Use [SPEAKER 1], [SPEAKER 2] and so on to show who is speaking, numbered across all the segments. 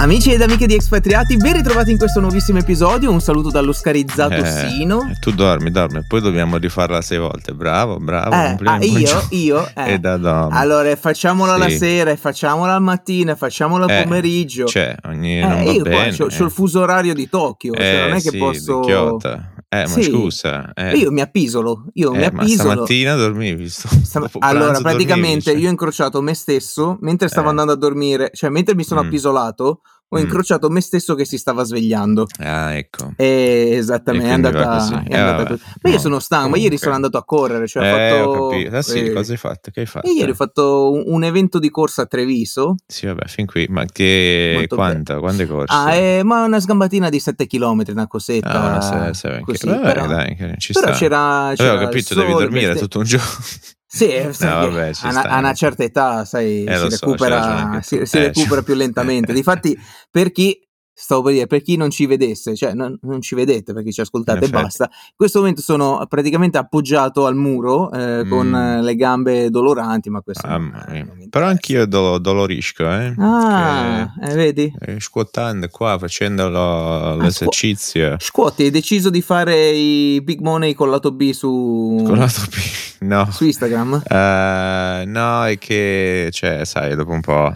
[SPEAKER 1] Amici ed amiche di Expatriati, ben ritrovati in questo nuovissimo episodio. Un saluto dall'oscarizzato
[SPEAKER 2] Eh,
[SPEAKER 1] Sino.
[SPEAKER 2] eh, tu dormi, dormi, poi dobbiamo rifarla sei volte. Bravo, bravo.
[SPEAKER 1] Eh, ah, io, io. eh.
[SPEAKER 2] E da donna.
[SPEAKER 1] Allora, facciamola la
[SPEAKER 2] Sì.
[SPEAKER 1] sera, e facciamola al mattino, facciamola al
[SPEAKER 2] Eh,
[SPEAKER 1] pomeriggio.
[SPEAKER 2] Cioè, ogni
[SPEAKER 1] Eh,
[SPEAKER 2] non
[SPEAKER 1] io qua
[SPEAKER 2] bene.
[SPEAKER 1] c'ho, c'ho il fuso orario di Tokyo, cioè
[SPEAKER 2] Eh,
[SPEAKER 1] non è che
[SPEAKER 2] sì,
[SPEAKER 1] posso.
[SPEAKER 2] di Kyoto. Eh, ma
[SPEAKER 1] Sì.
[SPEAKER 2] scusa. Eh,
[SPEAKER 1] Io mi appisolo, io mi
[SPEAKER 2] eh, ma
[SPEAKER 1] appisolo.
[SPEAKER 2] stamattina dormivi. sto-
[SPEAKER 1] Sta-
[SPEAKER 2] dopo
[SPEAKER 1] allora, praticamente
[SPEAKER 2] dormivi,
[SPEAKER 1] io ho incrociato me stesso mentre stavo
[SPEAKER 2] Eh.
[SPEAKER 1] andando a dormire, cioè mentre mi sono
[SPEAKER 2] Mm.
[SPEAKER 1] appisolato, ho
[SPEAKER 2] Mm.
[SPEAKER 1] incrociato me stesso che si stava svegliando.
[SPEAKER 2] Ah, ecco.
[SPEAKER 1] E esattamente,
[SPEAKER 2] E
[SPEAKER 1] è andata, è
[SPEAKER 2] Eh,
[SPEAKER 1] andata così. Ma io
[SPEAKER 2] No,
[SPEAKER 1] sono stanco, ma ieri
[SPEAKER 2] comunque.
[SPEAKER 1] sono andato a correre, cioè
[SPEAKER 2] eh,
[SPEAKER 1] ho fatto...
[SPEAKER 2] Ah, sì,
[SPEAKER 1] eh,
[SPEAKER 2] cosa hai fatto? Che hai fatto?
[SPEAKER 1] e ieri ho fatto un, un evento di corsa a Treviso.
[SPEAKER 2] Sì, vabbè, fin qui. Ma che...
[SPEAKER 1] Molto
[SPEAKER 2] Quanto? Quante corse?
[SPEAKER 1] Ah, eh, ma una sgambatina di 7 km, una cosetta.
[SPEAKER 2] Ah, se- se-
[SPEAKER 1] così,
[SPEAKER 2] vabbè,
[SPEAKER 1] però,
[SPEAKER 2] dai, ci
[SPEAKER 1] però
[SPEAKER 2] sta.
[SPEAKER 1] c'era, c'era
[SPEAKER 2] Avevo capito, devi dormire tutto un giorno.
[SPEAKER 1] Sì, sai
[SPEAKER 2] No,
[SPEAKER 1] che
[SPEAKER 2] vabbè,
[SPEAKER 1] a, a una certa età, sai,
[SPEAKER 2] Eh,
[SPEAKER 1] si
[SPEAKER 2] so,
[SPEAKER 1] recupera,
[SPEAKER 2] anche
[SPEAKER 1] si, si
[SPEAKER 2] Eh,
[SPEAKER 1] recupera più lentamente. Difatti, per chi, stavo per dire, per chi non ci vedesse, cioè non, non ci vedete perché ci ascoltate e basta, in questo momento sono praticamente appoggiato al muro eh, con
[SPEAKER 2] Mm.
[SPEAKER 1] eh, le gambe doloranti, ma questo
[SPEAKER 2] mia.
[SPEAKER 1] non
[SPEAKER 2] Però anch'io do- dolorisco, eh.
[SPEAKER 1] Ah, eh, vedi?
[SPEAKER 2] Eh, scuotando qua, facendo lo- l'esercizio.
[SPEAKER 1] Scuoti, hai deciso di fare i big money col lato B su,
[SPEAKER 2] Con lato B. No.
[SPEAKER 1] su Instagram?
[SPEAKER 2] Eh, no, è che, cioè, sai, dopo un po'.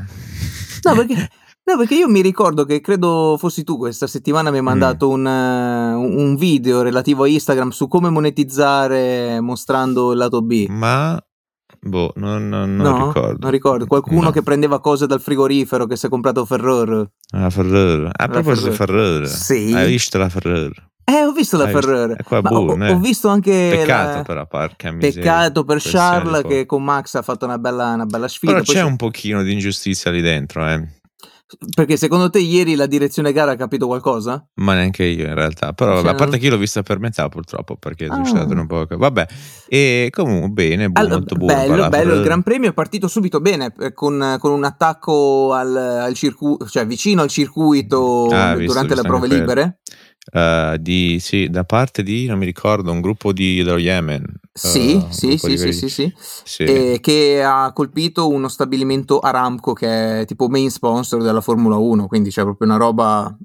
[SPEAKER 1] No, perché, no, perché io mi ricordo che credo fossi tu questa settimana mi hai
[SPEAKER 2] Mm.
[SPEAKER 1] mandato un, eh, un video relativo a Instagram su come monetizzare mostrando il lato B.
[SPEAKER 2] Ma, boh, non, non- non
[SPEAKER 1] no?
[SPEAKER 2] ricordo.
[SPEAKER 1] Non ricordo. Qualcuno
[SPEAKER 2] No.
[SPEAKER 1] che prendeva cose dal frigorifero che si è comprato Ferrero.
[SPEAKER 2] La Ferrero. A
[SPEAKER 1] La
[SPEAKER 2] proposito di Ferrero.
[SPEAKER 1] Sì.
[SPEAKER 2] Hai visto la Ferrero?
[SPEAKER 1] Eh, ho visto la.
[SPEAKER 2] È qua
[SPEAKER 1] Ma ho,
[SPEAKER 2] buono, eh.
[SPEAKER 1] ho visto anche
[SPEAKER 2] Peccato
[SPEAKER 1] la-
[SPEAKER 2] però, porca miseria.
[SPEAKER 1] Peccato per Charles che con Max ha fatto una bella, una bella sfida.
[SPEAKER 2] Però
[SPEAKER 1] Poi
[SPEAKER 2] c'è
[SPEAKER 1] c'è-
[SPEAKER 2] un pochino di ingiustizia lì dentro, eh.
[SPEAKER 1] Perché secondo te ieri la direzione gara ha capito qualcosa?
[SPEAKER 2] Ma neanche io in realtà. Però vabbè,
[SPEAKER 1] Cioè,
[SPEAKER 2] a parte
[SPEAKER 1] non-
[SPEAKER 2] che io l'ho vista per metà purtroppo, perché
[SPEAKER 1] Ah.
[SPEAKER 2] sono stato un po'... Vabbè, e comunque bene, buono,
[SPEAKER 1] Allora,
[SPEAKER 2] molto buono.
[SPEAKER 1] bello, bello, il. Gran Premio è partito subito bene eh, con, con un attacco al, al circuito, cioè vicino al circuito
[SPEAKER 2] Ah, visto,
[SPEAKER 1] durante le
[SPEAKER 2] visto
[SPEAKER 1] prove
[SPEAKER 2] anche quello. Eh, di, sì, da parte di, non mi ricordo, un gruppo di, dello Yemen.
[SPEAKER 1] Sì,
[SPEAKER 2] Eh,
[SPEAKER 1] sì,
[SPEAKER 2] gruppo
[SPEAKER 1] sì, sì,
[SPEAKER 2] quelli-
[SPEAKER 1] sì, sì.
[SPEAKER 2] sì.
[SPEAKER 1] E che ha colpito uno stabilimento Aramco che è tipo main sponsor della Formula 1, quindi c'è proprio una roba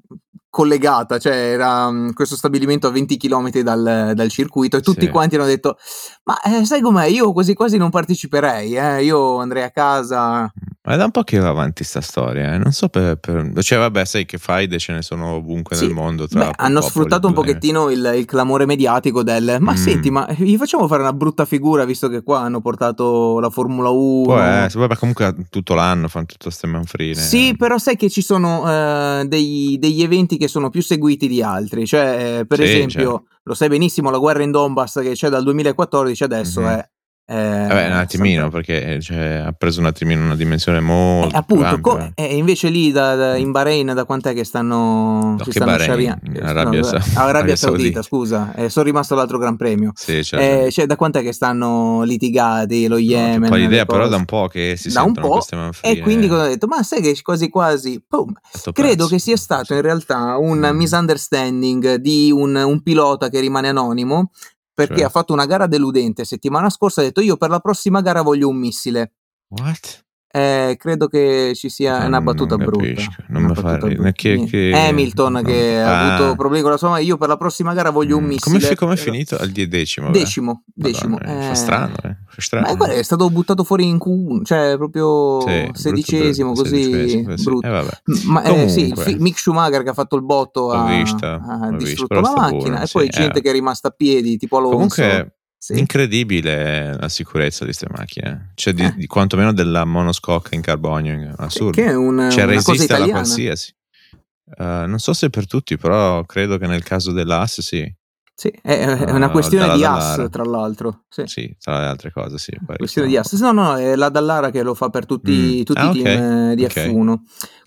[SPEAKER 1] collegata, cioè era mm, questo stabilimento a 20 km dal, dal circuito e tutti
[SPEAKER 2] Sì.
[SPEAKER 1] quanti hanno detto ma eh, sai com'è, io quasi quasi non parteciperei, eh, io andrei a casa
[SPEAKER 2] Ma è da un po' che va avanti sta storia, eh. non so per, per- Cioè vabbè, sai che faide ce ne sono ovunque
[SPEAKER 1] Sì,
[SPEAKER 2] nel mondo. Tra
[SPEAKER 1] Beh, hanno sfruttato un pochettino il, il clamore mediatico del ma
[SPEAKER 2] Mm.
[SPEAKER 1] senti, ma gli facciamo fare una brutta figura visto che qua hanno portato la Formula 1.
[SPEAKER 2] Può essere, vabbè, comunque tutto l'anno fanno tutto queste manfrine.
[SPEAKER 1] Sì, però sai che ci sono eh, dei- degli eventi che sono più seguiti di altri. Cioè, eh, per
[SPEAKER 2] Sì,
[SPEAKER 1] esempio,
[SPEAKER 2] certo.
[SPEAKER 1] lo sai benissimo, la guerra in Donbass che c'è dal 2014 adesso
[SPEAKER 2] Mhm.
[SPEAKER 1] è. È-
[SPEAKER 2] Vabbè, un attimino,
[SPEAKER 1] sta-
[SPEAKER 2] perché cioè, ha preso un attimino una dimensione molto
[SPEAKER 1] Eh, appunto, co- e invece lì da- da- in Bahrain da quant'è che stanno,
[SPEAKER 2] No, che
[SPEAKER 1] stanno
[SPEAKER 2] Bahrain? In Arabia
[SPEAKER 1] No,
[SPEAKER 2] Sa-
[SPEAKER 1] Arabia
[SPEAKER 2] Arabia
[SPEAKER 1] Saudita,
[SPEAKER 2] Saudita.
[SPEAKER 1] scusa, eh, sono rimasto all'altro Gran Premio.
[SPEAKER 2] Sì, certo.
[SPEAKER 1] Eh, cioè, da quant'è che stanno litigati lo
[SPEAKER 2] No,
[SPEAKER 1] Yemen? le
[SPEAKER 2] l'idea però da un po' che si
[SPEAKER 1] Da
[SPEAKER 2] sentono queste manfrine.
[SPEAKER 1] E quindi cosa ho detto? Ma sai che quasi quasi, boom, Credo che sia stato in realtà un
[SPEAKER 2] Mm.
[SPEAKER 1] misunderstanding di un, un pilota che rimane anonimo perché
[SPEAKER 2] Cioè?
[SPEAKER 1] ha fatto una gara deludente settimana scorsa. Ha detto: Io per la prossima gara voglio un missile.
[SPEAKER 2] What?
[SPEAKER 1] Eh, credo che ci sia
[SPEAKER 2] Eh,
[SPEAKER 1] una battuta
[SPEAKER 2] non
[SPEAKER 1] brutta.
[SPEAKER 2] capisco, non mi fa ridere. Che- che-
[SPEAKER 1] Hamilton
[SPEAKER 2] no.
[SPEAKER 1] che ha
[SPEAKER 2] Ah.
[SPEAKER 1] avuto problemi con la sua. Io per la prossima gara voglio un
[SPEAKER 2] Mm.
[SPEAKER 1] missile.
[SPEAKER 2] Come, fi- come è finito? Al die- decimo.
[SPEAKER 1] Decimo, decimo.
[SPEAKER 2] Madonna,
[SPEAKER 1] eh.
[SPEAKER 2] Fa strano, eh. Fa strano.
[SPEAKER 1] Ma guarda, è stato buttato fuori in Q1, cioè proprio
[SPEAKER 2] Sì,
[SPEAKER 1] sedicesimo,
[SPEAKER 2] brutto,
[SPEAKER 1] così
[SPEAKER 2] sedicesimo, sì.
[SPEAKER 1] brutto.
[SPEAKER 2] Eh.
[SPEAKER 1] Ma eh, sì, il
[SPEAKER 2] Comunque.
[SPEAKER 1] fi- Mick Schumacher che ha fatto il botto ha,
[SPEAKER 2] vista,
[SPEAKER 1] ha distrutto la macchina
[SPEAKER 2] buono,
[SPEAKER 1] e poi
[SPEAKER 2] sì,
[SPEAKER 1] gente
[SPEAKER 2] eh.
[SPEAKER 1] che è rimasta a piedi tipo Alonso.
[SPEAKER 2] Comunque,
[SPEAKER 1] Sì.
[SPEAKER 2] incredibile la sicurezza di queste macchine. Cioè, di,
[SPEAKER 1] Eh.
[SPEAKER 2] di quantomeno della monoscocca in carbonio. Assurdo.
[SPEAKER 1] che è un,
[SPEAKER 2] cioè,
[SPEAKER 1] una cosa
[SPEAKER 2] resiste alla
[SPEAKER 1] italiana.
[SPEAKER 2] qualsiasi. Eh, non so se per tutti, però credo che nel caso dell'AS sì.
[SPEAKER 1] Sì, è, è
[SPEAKER 2] Ah,
[SPEAKER 1] una questione
[SPEAKER 2] dalla
[SPEAKER 1] di
[SPEAKER 2] Dallara.
[SPEAKER 1] AS, tra l'altro. Sì.
[SPEAKER 2] Sì, tra le altre cose, sì.
[SPEAKER 1] Questione di AS. No, no, è la Dallara che lo fa per tutti,
[SPEAKER 2] Mm.
[SPEAKER 1] tutti
[SPEAKER 2] Ah,
[SPEAKER 1] i team eh, di
[SPEAKER 2] ok.
[SPEAKER 1] F1.
[SPEAKER 2] No,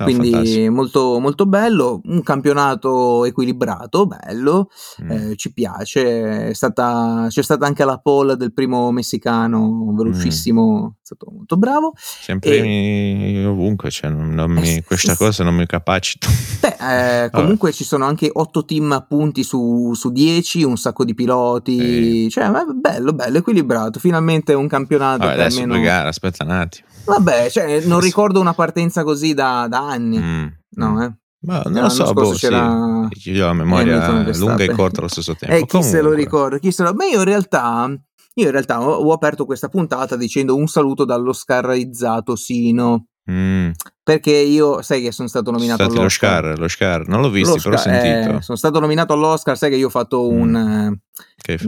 [SPEAKER 1] Quindi molto, molto bello. Un campionato equilibrato, bello.
[SPEAKER 2] Mm.
[SPEAKER 1] eh, ci piace. È stata, c'è stata anche la pole del primo messicano velocissimo. È stato molto bravo.
[SPEAKER 2] Sempre
[SPEAKER 1] e-
[SPEAKER 2] ovunque, cioè, non, non mi-
[SPEAKER 1] Eh,
[SPEAKER 2] questa
[SPEAKER 1] sì,
[SPEAKER 2] cosa non mi capacita.
[SPEAKER 1] Beh, eh, comunque ci sono anche 8 team punti su, su 10, un sacco di piloti. Cioè, ma è bello, bello, equilibrato. Finalmente un campionato
[SPEAKER 2] Vabbè, adesso
[SPEAKER 1] almeno.
[SPEAKER 2] gare, aspetta un attimo.
[SPEAKER 1] Vabbè, cioè, non ricordo una partenza così da, da anni.
[SPEAKER 2] Mm,
[SPEAKER 1] No,
[SPEAKER 2] mm.
[SPEAKER 1] eh.
[SPEAKER 2] Ma non lo so, boh, sì. Io ho la memoria eh, lunga e corta allo stesso tempo.
[SPEAKER 1] E eh, chi Comunque. se lo ricorda? Chi se lo... Ma io in realtà, io in realtà ho, ho aperto questa puntata dicendo un saluto dallo scarrizzato Sino.
[SPEAKER 2] Mm.
[SPEAKER 1] Perché io, sai che sono stato nominato
[SPEAKER 2] Stati all'Oscar. Lo Scar, non l'ho visto, però ho sentito.
[SPEAKER 1] Eh, sono stato nominato all'Oscar, sai che io ho fatto mm. un,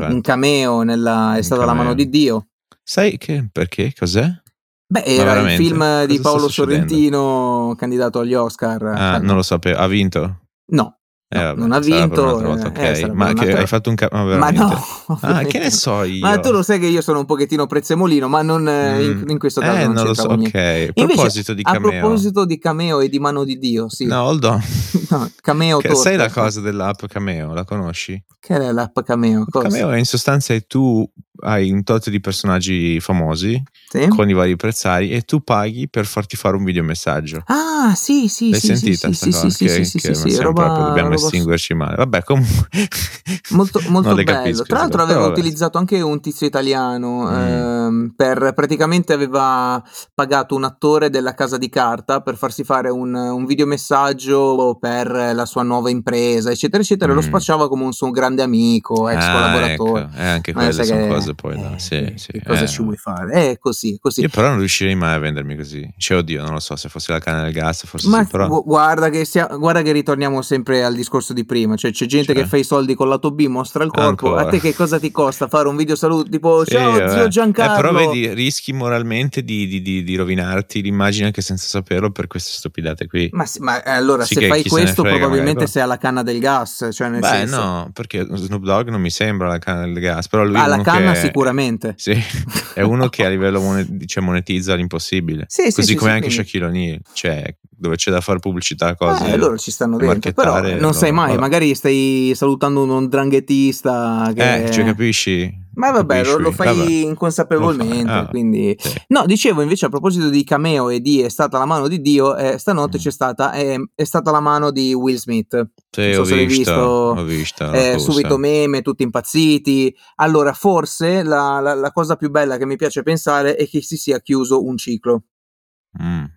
[SPEAKER 1] un, cameo nella È stata cameo. la mano di Dio.
[SPEAKER 2] Sai che perché? Cos'è?
[SPEAKER 1] Beh, era il film Cosa di Paolo Sorrentino candidato agli Oscar.
[SPEAKER 2] Ah, non lo sapevo. Ha vinto?
[SPEAKER 1] No. Eh, vabbè, non ha vinto.
[SPEAKER 2] Volta, okay. eh, ma che hai fatto un ca- ma
[SPEAKER 1] no,
[SPEAKER 2] ah, che ne so io.
[SPEAKER 1] Ma tu lo sai che io sono un pochettino prezzemolino, ma non mm. in, in, questo caso
[SPEAKER 2] eh,
[SPEAKER 1] non, non
[SPEAKER 2] lo so. Ok. A proposito di cameo.
[SPEAKER 1] A proposito di cameo e di mano di Dio, sì.
[SPEAKER 2] No, hold on.
[SPEAKER 1] no, cameo che,
[SPEAKER 2] Sai la cosa dell'app Cameo? La conosci?
[SPEAKER 1] Che è l'app Cameo?
[SPEAKER 2] Cosa? Cameo è in sostanza tu hai un tot di personaggi famosi sì? con i vari prezzari e tu paghi per farti fare un videomessaggio.
[SPEAKER 1] Ah, sì, sì,
[SPEAKER 2] L'hai
[SPEAKER 1] sì,
[SPEAKER 2] sentita
[SPEAKER 1] sì,
[SPEAKER 2] sì,
[SPEAKER 1] sì, sì,
[SPEAKER 2] che
[SPEAKER 1] sì, sì, roba,
[SPEAKER 2] roba... estinguerci male. Vabbè, comunque
[SPEAKER 1] molto, molto bello. Capisco, Tra l'altro aveva vabbè. utilizzato anche un tizio italiano mm. ehm, per praticamente aveva pagato un attore della casa di carta per farsi fare un, un videomessaggio per la sua nuova impresa, eccetera, eccetera. Mm. Lo spacciava come un suo grande amico, ex
[SPEAKER 2] ah,
[SPEAKER 1] collaboratore.
[SPEAKER 2] Ecco. Eh, anche quelle sono che... cose poi, no? sì,
[SPEAKER 1] eh,
[SPEAKER 2] sì,
[SPEAKER 1] cosa
[SPEAKER 2] eh.
[SPEAKER 1] ci vuoi fare? È così, così.
[SPEAKER 2] Io però non riuscirei mai a vendermi così. Cioè, oddio, non lo so, se fosse la canna del gas, forse
[SPEAKER 1] Ma
[SPEAKER 2] sì, però...
[SPEAKER 1] guarda, che sia, guarda che ritorniamo sempre al discorso di prima, cioè c'è gente cioè. che fa i soldi con lato B, mostra il corpo, Ancora. a te che cosa ti costa fare un video saluto tipo sì, ciao vabbè. zio Giancarlo?
[SPEAKER 2] Eh, però vedi, rischi moralmente di, di, di, di, rovinarti l'immagine anche senza saperlo per queste stupidate qui.
[SPEAKER 1] Ma, ma eh, allora sì se fai questo frega, probabilmente magari, sei alla canna del gas, cioè nel
[SPEAKER 2] Beh
[SPEAKER 1] senso...
[SPEAKER 2] no, perché Snoop Dogg non mi sembra la canna del gas, però lui...
[SPEAKER 1] Alla canna
[SPEAKER 2] che...
[SPEAKER 1] sicuramente.
[SPEAKER 2] Sì, è uno che a livello monet- cioè monetizza l'impossibile.
[SPEAKER 1] Sì,
[SPEAKER 2] Così
[SPEAKER 1] sì,
[SPEAKER 2] come anche. Shaquille O'Neal, cioè dove c'è da fare pubblicità cose.
[SPEAKER 1] Eh, loro ci stanno dentro, però non sai mai, vabbè. magari stai salutando un dranghettista che...
[SPEAKER 2] Eh, cioè capisci?
[SPEAKER 1] Ma vabbè, lo, lo, fai vabbè. inconsapevolmente. Lo fai. Ah, quindi... Sì. No, dicevo invece a proposito di cameo e di È stata la mano di Dio, eh, stanotte mm. c'è stata, eh, è stata la mano di Will Smith.
[SPEAKER 2] Sì,
[SPEAKER 1] so
[SPEAKER 2] ho,
[SPEAKER 1] se
[SPEAKER 2] visto,
[SPEAKER 1] visto,
[SPEAKER 2] ho visto. Eh,
[SPEAKER 1] subito meme, tutti impazziti. Allora, forse la, la, la, cosa più bella che mi piace pensare è che si sia chiuso un ciclo.
[SPEAKER 2] Mm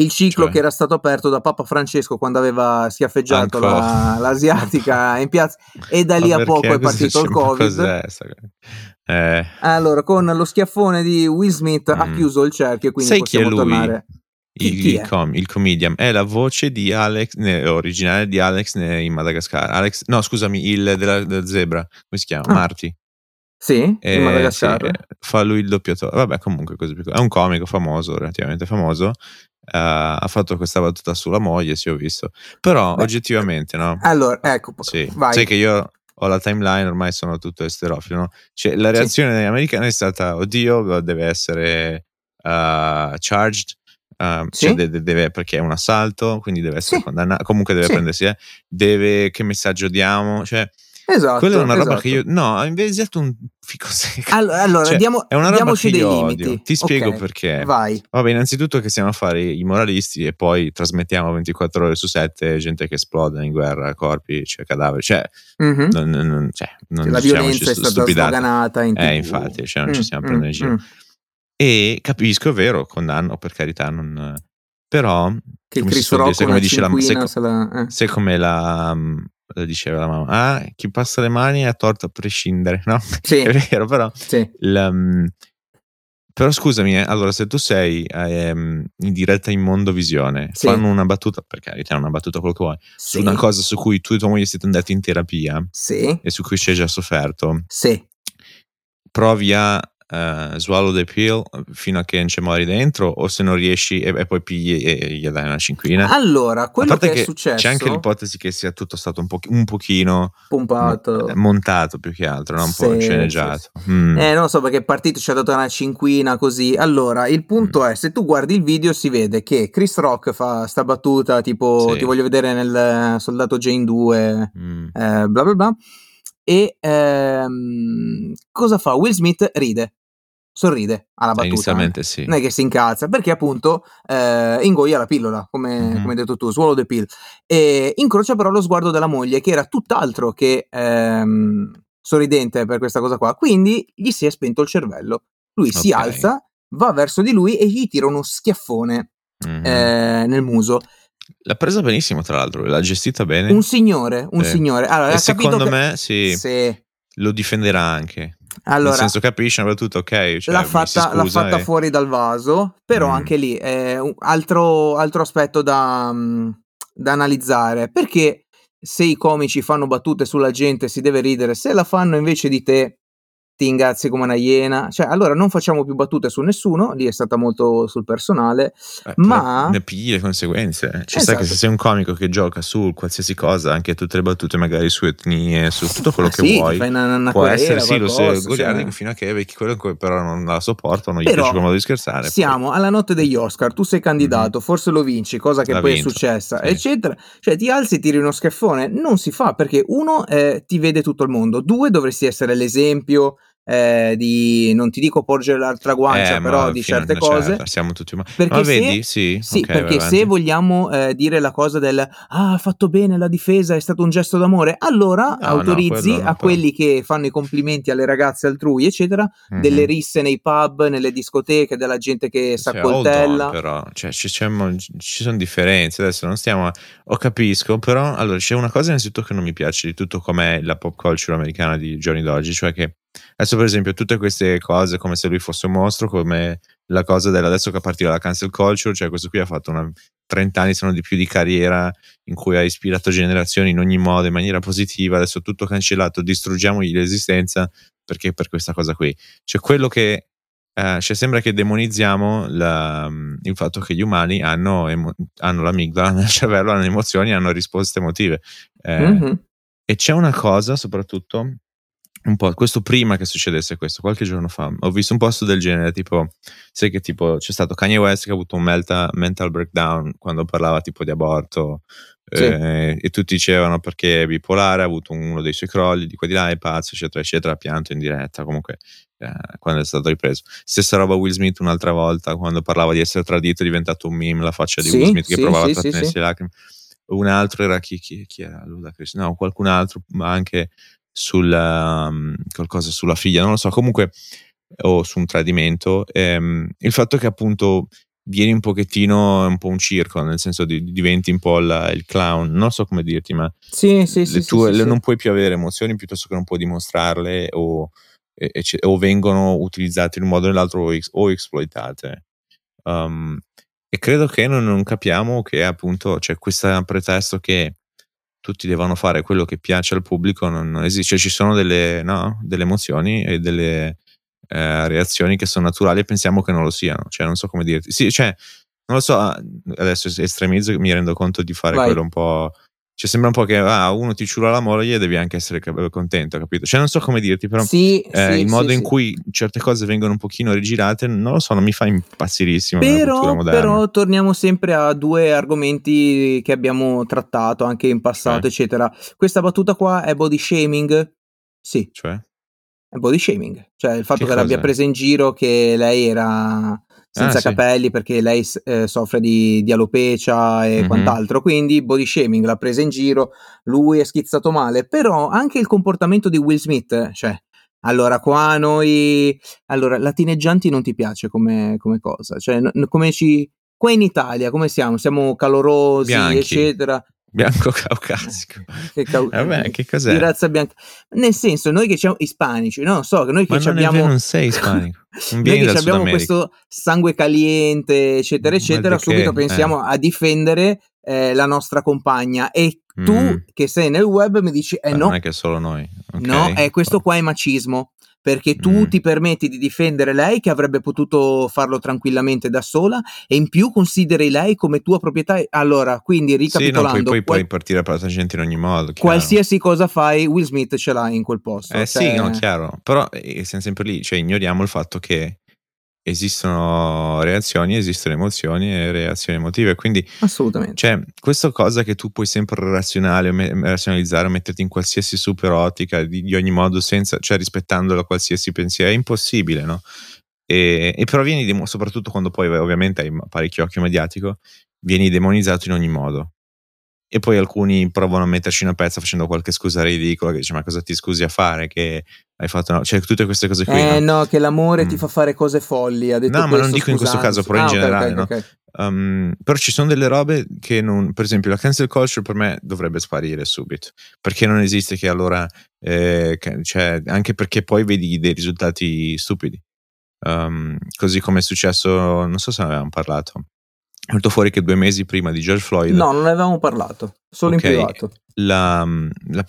[SPEAKER 1] il ciclo cioè. che era stato aperto da Papa Francesco quando aveva schiaffeggiato la, l'asiatica in piazza e da lì a poco è partito il covid
[SPEAKER 2] eh.
[SPEAKER 1] allora con lo schiaffone di Will Smith mm. ha chiuso il cerchio quindi
[SPEAKER 2] Sai
[SPEAKER 1] possiamo
[SPEAKER 2] chi è lui?
[SPEAKER 1] tornare
[SPEAKER 2] il, chi il, com, il, comedian è la voce di Alex ne, originale di Alex ne, in Madagascar Alex, no scusami il della, della zebra come si chiama? Ah. Marty
[SPEAKER 1] sì, eh, in Madagascar. Sì,
[SPEAKER 2] fa lui il doppiatore. Vabbè, comunque, così piccolo. È un comico famoso, relativamente famoso. Uh, ha fatto questa battuta sulla moglie, sì, ho visto. Però Beh, oggettivamente, no?
[SPEAKER 1] Allora, ecco,
[SPEAKER 2] sì.
[SPEAKER 1] vai.
[SPEAKER 2] Sai che io ho la timeline, ormai sono tutto esterofilo, no? Cioè, la reazione sì. americana è stata, oddio, deve essere uh, charged, uh, sì. cioè deve, deve, perché è un assalto, quindi deve essere sì. condannato, comunque deve prendersi, eh, deve, che messaggio diamo, cioè
[SPEAKER 1] Esatto.
[SPEAKER 2] Quella è una roba
[SPEAKER 1] esatto.
[SPEAKER 2] che io. No, invece un fico secco.
[SPEAKER 1] Allora, allora
[SPEAKER 2] cioè,
[SPEAKER 1] diamo,
[SPEAKER 2] è una roba
[SPEAKER 1] diamoci dei
[SPEAKER 2] odio.
[SPEAKER 1] limiti.
[SPEAKER 2] Ti spiego
[SPEAKER 1] okay,
[SPEAKER 2] perché.
[SPEAKER 1] Vai.
[SPEAKER 2] Vabbè, innanzitutto che stiamo a fare i moralisti e poi trasmettiamo 24 ore su 7 gente che esplode in guerra, corpi, cioè cadaveri. Cioè,
[SPEAKER 1] mm-hmm.
[SPEAKER 2] non, non, cioè, non
[SPEAKER 1] la violenza è stata
[SPEAKER 2] stupidata.
[SPEAKER 1] sdoganata in
[SPEAKER 2] Eh, infatti, cioè, non mm, ci stiamo prendendo in giro. Mm. E capisco, è vero, condanno, per carità, non... Però...
[SPEAKER 1] Che il Chris Rock come dice la...
[SPEAKER 2] Se,
[SPEAKER 1] la, eh.
[SPEAKER 2] se come la lo diceva la mamma, ah, chi passa le mani è torto a prescindere, no?
[SPEAKER 1] Sì.
[SPEAKER 2] è vero, però...
[SPEAKER 1] Sì.
[SPEAKER 2] Um, però scusami, eh, allora se tu sei um, in diretta in Mondovisione, sì. fanno una battuta, per carità, una battuta quello che vuoi, sì. su una cosa su cui tu e tua moglie siete andati in terapia
[SPEAKER 1] sì.
[SPEAKER 2] e su cui ci hai già sofferto,
[SPEAKER 1] sì.
[SPEAKER 2] provi a uh, swallow the pill fino a che non ci muori dentro o se non riesci e, e poi pigli e gli dai una cinquina
[SPEAKER 1] allora quello che,
[SPEAKER 2] che,
[SPEAKER 1] è successo
[SPEAKER 2] c'è anche l'ipotesi che sia tutto stato un, po- un pochino
[SPEAKER 1] pompato
[SPEAKER 2] montato più che altro no? un sì, po' sceneggiato
[SPEAKER 1] sì, sì. Mm. eh non so perché è partito ci ha dato una cinquina così allora il punto mm. è se tu guardi il video si vede che Chris Rock fa sta battuta tipo ti voglio vedere nel Soldato Jane 2 mm. eh, bla bla bla e ehm, cosa fa? Will Smith ride sorride alla battuta.
[SPEAKER 2] Inizialmente sì.
[SPEAKER 1] Non è che si incazza, perché appunto eh, ingoia la pillola, come, mm-hmm. come, hai detto tu, swallow the pill. E incrocia però lo sguardo della moglie, che era tutt'altro che ehm, sorridente per questa cosa qua. Quindi gli si è spento il cervello. Lui okay. si alza, va verso di lui e gli tira uno schiaffone mm-hmm. eh, nel muso.
[SPEAKER 2] L'ha presa benissimo, tra l'altro, l'ha gestita bene.
[SPEAKER 1] Un signore, un sì. signore. Allora,
[SPEAKER 2] e secondo
[SPEAKER 1] che...
[SPEAKER 2] me sì, sì, lo difenderà anche.
[SPEAKER 1] Allora,
[SPEAKER 2] Nel senso capisce una battuta, ok. Cioè,
[SPEAKER 1] l'ha fatta, l'ha fatta e... fuori dal vaso, però mm. anche lì è un altro, altro aspetto da, mm, da analizzare. Perché se i comici fanno battute sulla gente si deve ridere, se la fanno invece di te ti ingazzi come una iena, cioè allora non facciamo più battute su nessuno, lì è stata molto sul personale, eh, ma...
[SPEAKER 2] Ne pigli le conseguenze, ci esatto. sta che se sei un comico che gioca su qualsiasi cosa, anche tutte le battute magari su etnie, su tutto quello ah, che
[SPEAKER 1] sì,
[SPEAKER 2] vuoi,
[SPEAKER 1] fai una, una
[SPEAKER 2] può
[SPEAKER 1] querela,
[SPEAKER 2] essere sì, lo
[SPEAKER 1] sei
[SPEAKER 2] goliardico fino a che vecchi quello che però non la sopportano, non gli piace come modo di scherzare.
[SPEAKER 1] Siamo poi. alla notte degli Oscar, tu sei candidato, mm-hmm. forse lo vinci, cosa che L'ha poi vinto, è successa, sì. eccetera, cioè ti alzi e tiri uno schiaffone, non si fa perché uno eh, ti vede tutto il mondo, due dovresti essere l'esempio eh, di non ti dico porgere l'altra guancia, eh, però di certe cose. Certa,
[SPEAKER 2] siamo tutti umani.
[SPEAKER 1] Perché
[SPEAKER 2] ma
[SPEAKER 1] se,
[SPEAKER 2] vedi, sì,
[SPEAKER 1] sì
[SPEAKER 2] okay,
[SPEAKER 1] perché se vogliamo eh, dire la cosa del ah, ha fatto bene la difesa, è stato un gesto d'amore, allora no, autorizzi no, a quelli che fanno i complimenti alle ragazze altrui, eccetera, mm-hmm. delle risse nei pub, nelle discoteche, della gente che si accoltella.
[SPEAKER 2] On, però, cioè, ci, ci, sono differenze. Adesso non stiamo. A, oh, capisco, però allora c'è una cosa innanzitutto che non mi piace di tutto com'è la pop culture americana di giorni d'oggi, cioè che Adesso, per esempio, tutte queste cose come se lui fosse un mostro, come la cosa dell'adesso che partiva la cancel culture, cioè questo qui ha fatto una, 30 anni, sono di più di carriera in cui ha ispirato generazioni in ogni modo, in maniera positiva, adesso tutto cancellato, distruggiamogli l'esistenza perché per questa cosa qui. Cioè quello che eh, cioè sembra che demonizziamo la, il fatto che gli umani hanno, emo- hanno l'amigdala nel cervello, hanno emozioni, hanno risposte emotive. Eh, mm-hmm. E c'è una cosa soprattutto un po', questo prima che succedesse questo, qualche giorno fa, ho visto un post del genere, tipo, sai che tipo c'è stato Kanye West che ha avuto un melta, mental breakdown quando parlava tipo di aborto sì. eh, e tutti dicevano perché è bipolare, ha avuto uno dei suoi crolli, di qua di là, è pazzo, eccetera, eccetera, ha pianto in diretta, comunque eh, quando è stato ripreso. Stessa roba Will Smith un'altra volta, quando parlava di essere tradito è diventato un meme la faccia di sì, Will Smith che sì, provava a trattenersi le lacrime. Un altro era chi, chi, chi era? Ludacris? No, qualcun altro, ma anche sul, um, qualcosa sulla figlia, non lo so, comunque, o su un tradimento. Ehm, il fatto che appunto vieni un pochettino, un po' un circo, nel senso di, diventi un po' la, il clown, non so come dirti, ma
[SPEAKER 1] sì, sì, sì,
[SPEAKER 2] tue,
[SPEAKER 1] sì,
[SPEAKER 2] non puoi più avere emozioni piuttosto che non puoi dimostrarle o, e, e, o vengono utilizzate in un modo o nell'altro o, o esploitate. Um, e credo che non, non, capiamo che appunto c'è questo pretesto che tutti devono fare quello che piace al pubblico, non, non esiste, cioè, ci sono delle, no, delle, emozioni e delle eh, reazioni che sono naturali e pensiamo che non lo siano, cioè non so come dirti, sì, cioè, non lo so, ah, adesso estremizzo mi rendo conto di fare Vai. quello un po' Cioè, sembra un po' che ah, uno ti ciula la moglie e devi anche essere contento, capito? Cioè, non so come dirti, però
[SPEAKER 1] sì,
[SPEAKER 2] eh,
[SPEAKER 1] sì,
[SPEAKER 2] il modo
[SPEAKER 1] sì,
[SPEAKER 2] in cui certe cose vengono un pochino rigirate, non lo so, non mi fa impazzirissimo.
[SPEAKER 1] Però, però torniamo sempre a due argomenti che abbiamo trattato anche in passato, eh. eccetera. Questa battuta qua è body shaming? Sì.
[SPEAKER 2] Cioè?
[SPEAKER 1] È body shaming, cioè il fatto che, che l'abbia presa in giro che lei era senza ah, capelli sì. perché lei eh, soffre di, di, alopecia e mm-hmm. quant'altro, quindi body shaming l'ha presa in giro, lui è schizzato male, però anche il comportamento di Will Smith, cioè allora qua noi allora latineggianti non ti piace come, come cosa, cioè n- come ci qua in Italia come siamo? Siamo calorosi,
[SPEAKER 2] Bianchi.
[SPEAKER 1] eccetera.
[SPEAKER 2] Bianco caucasico. che, cau- Vabbè, che cos'è?
[SPEAKER 1] Di razza bianca. Nel senso, noi che siamo ispanici, non so, noi che abbiamo...
[SPEAKER 2] Non sei ispanico.
[SPEAKER 1] Non noi che abbiamo questo sangue caliente, eccetera, eccetera, subito che, pensiamo eh. a difendere eh, la nostra compagna e tu mm. che sei nel web mi dici eh no.
[SPEAKER 2] Non è che solo noi. Okay.
[SPEAKER 1] No, eh, questo qua è macismo perché tu mm. ti permetti di difendere lei che avrebbe potuto farlo tranquillamente da sola e in più consideri lei come tua proprietà. Allora, quindi ricapitolando,
[SPEAKER 2] sì, no, poi, poi qual- puoi partire per la gente in ogni modo.
[SPEAKER 1] Chiaro. Qualsiasi cosa fai, Will Smith ce l'ha in quel posto.
[SPEAKER 2] Eh cioè... sì, no, chiaro, però eh, siamo sempre lì, cioè ignoriamo il fatto che esistono reazioni, esistono emozioni e reazioni emotive. Quindi,
[SPEAKER 1] assolutamente.
[SPEAKER 2] Cioè, questa cosa che tu puoi sempre razionalizzare, metterti in qualsiasi super ottica di, di ogni modo, senza, cioè rispettando la qualsiasi pensiero, è impossibile, no? E, e però vieni, soprattutto quando poi ovviamente hai parecchio occhio mediatico, vieni demonizzato in ogni modo e poi alcuni provano a metterci una pezza facendo qualche scusa ridicola che dice ma cosa ti scusi a fare? Che hai fatto no? cioè tutte queste cose qui
[SPEAKER 1] eh no, no che l'amore mm. ti fa fare cose folli ha detto
[SPEAKER 2] no ma non dico in questo caso però ah, in generale okay, okay, Um, però ci sono delle robe che non, per esempio la cancel culture per me dovrebbe sparire subito, perché non esiste che allora, eh, cioè, anche perché poi vedi dei risultati stupidi, um, così come è successo, non so se ne avevamo parlato, è venuto fuori che due mesi prima di George Floyd.
[SPEAKER 1] No, non ne avevamo parlato, solo okay, in privato.
[SPEAKER 2] La, la,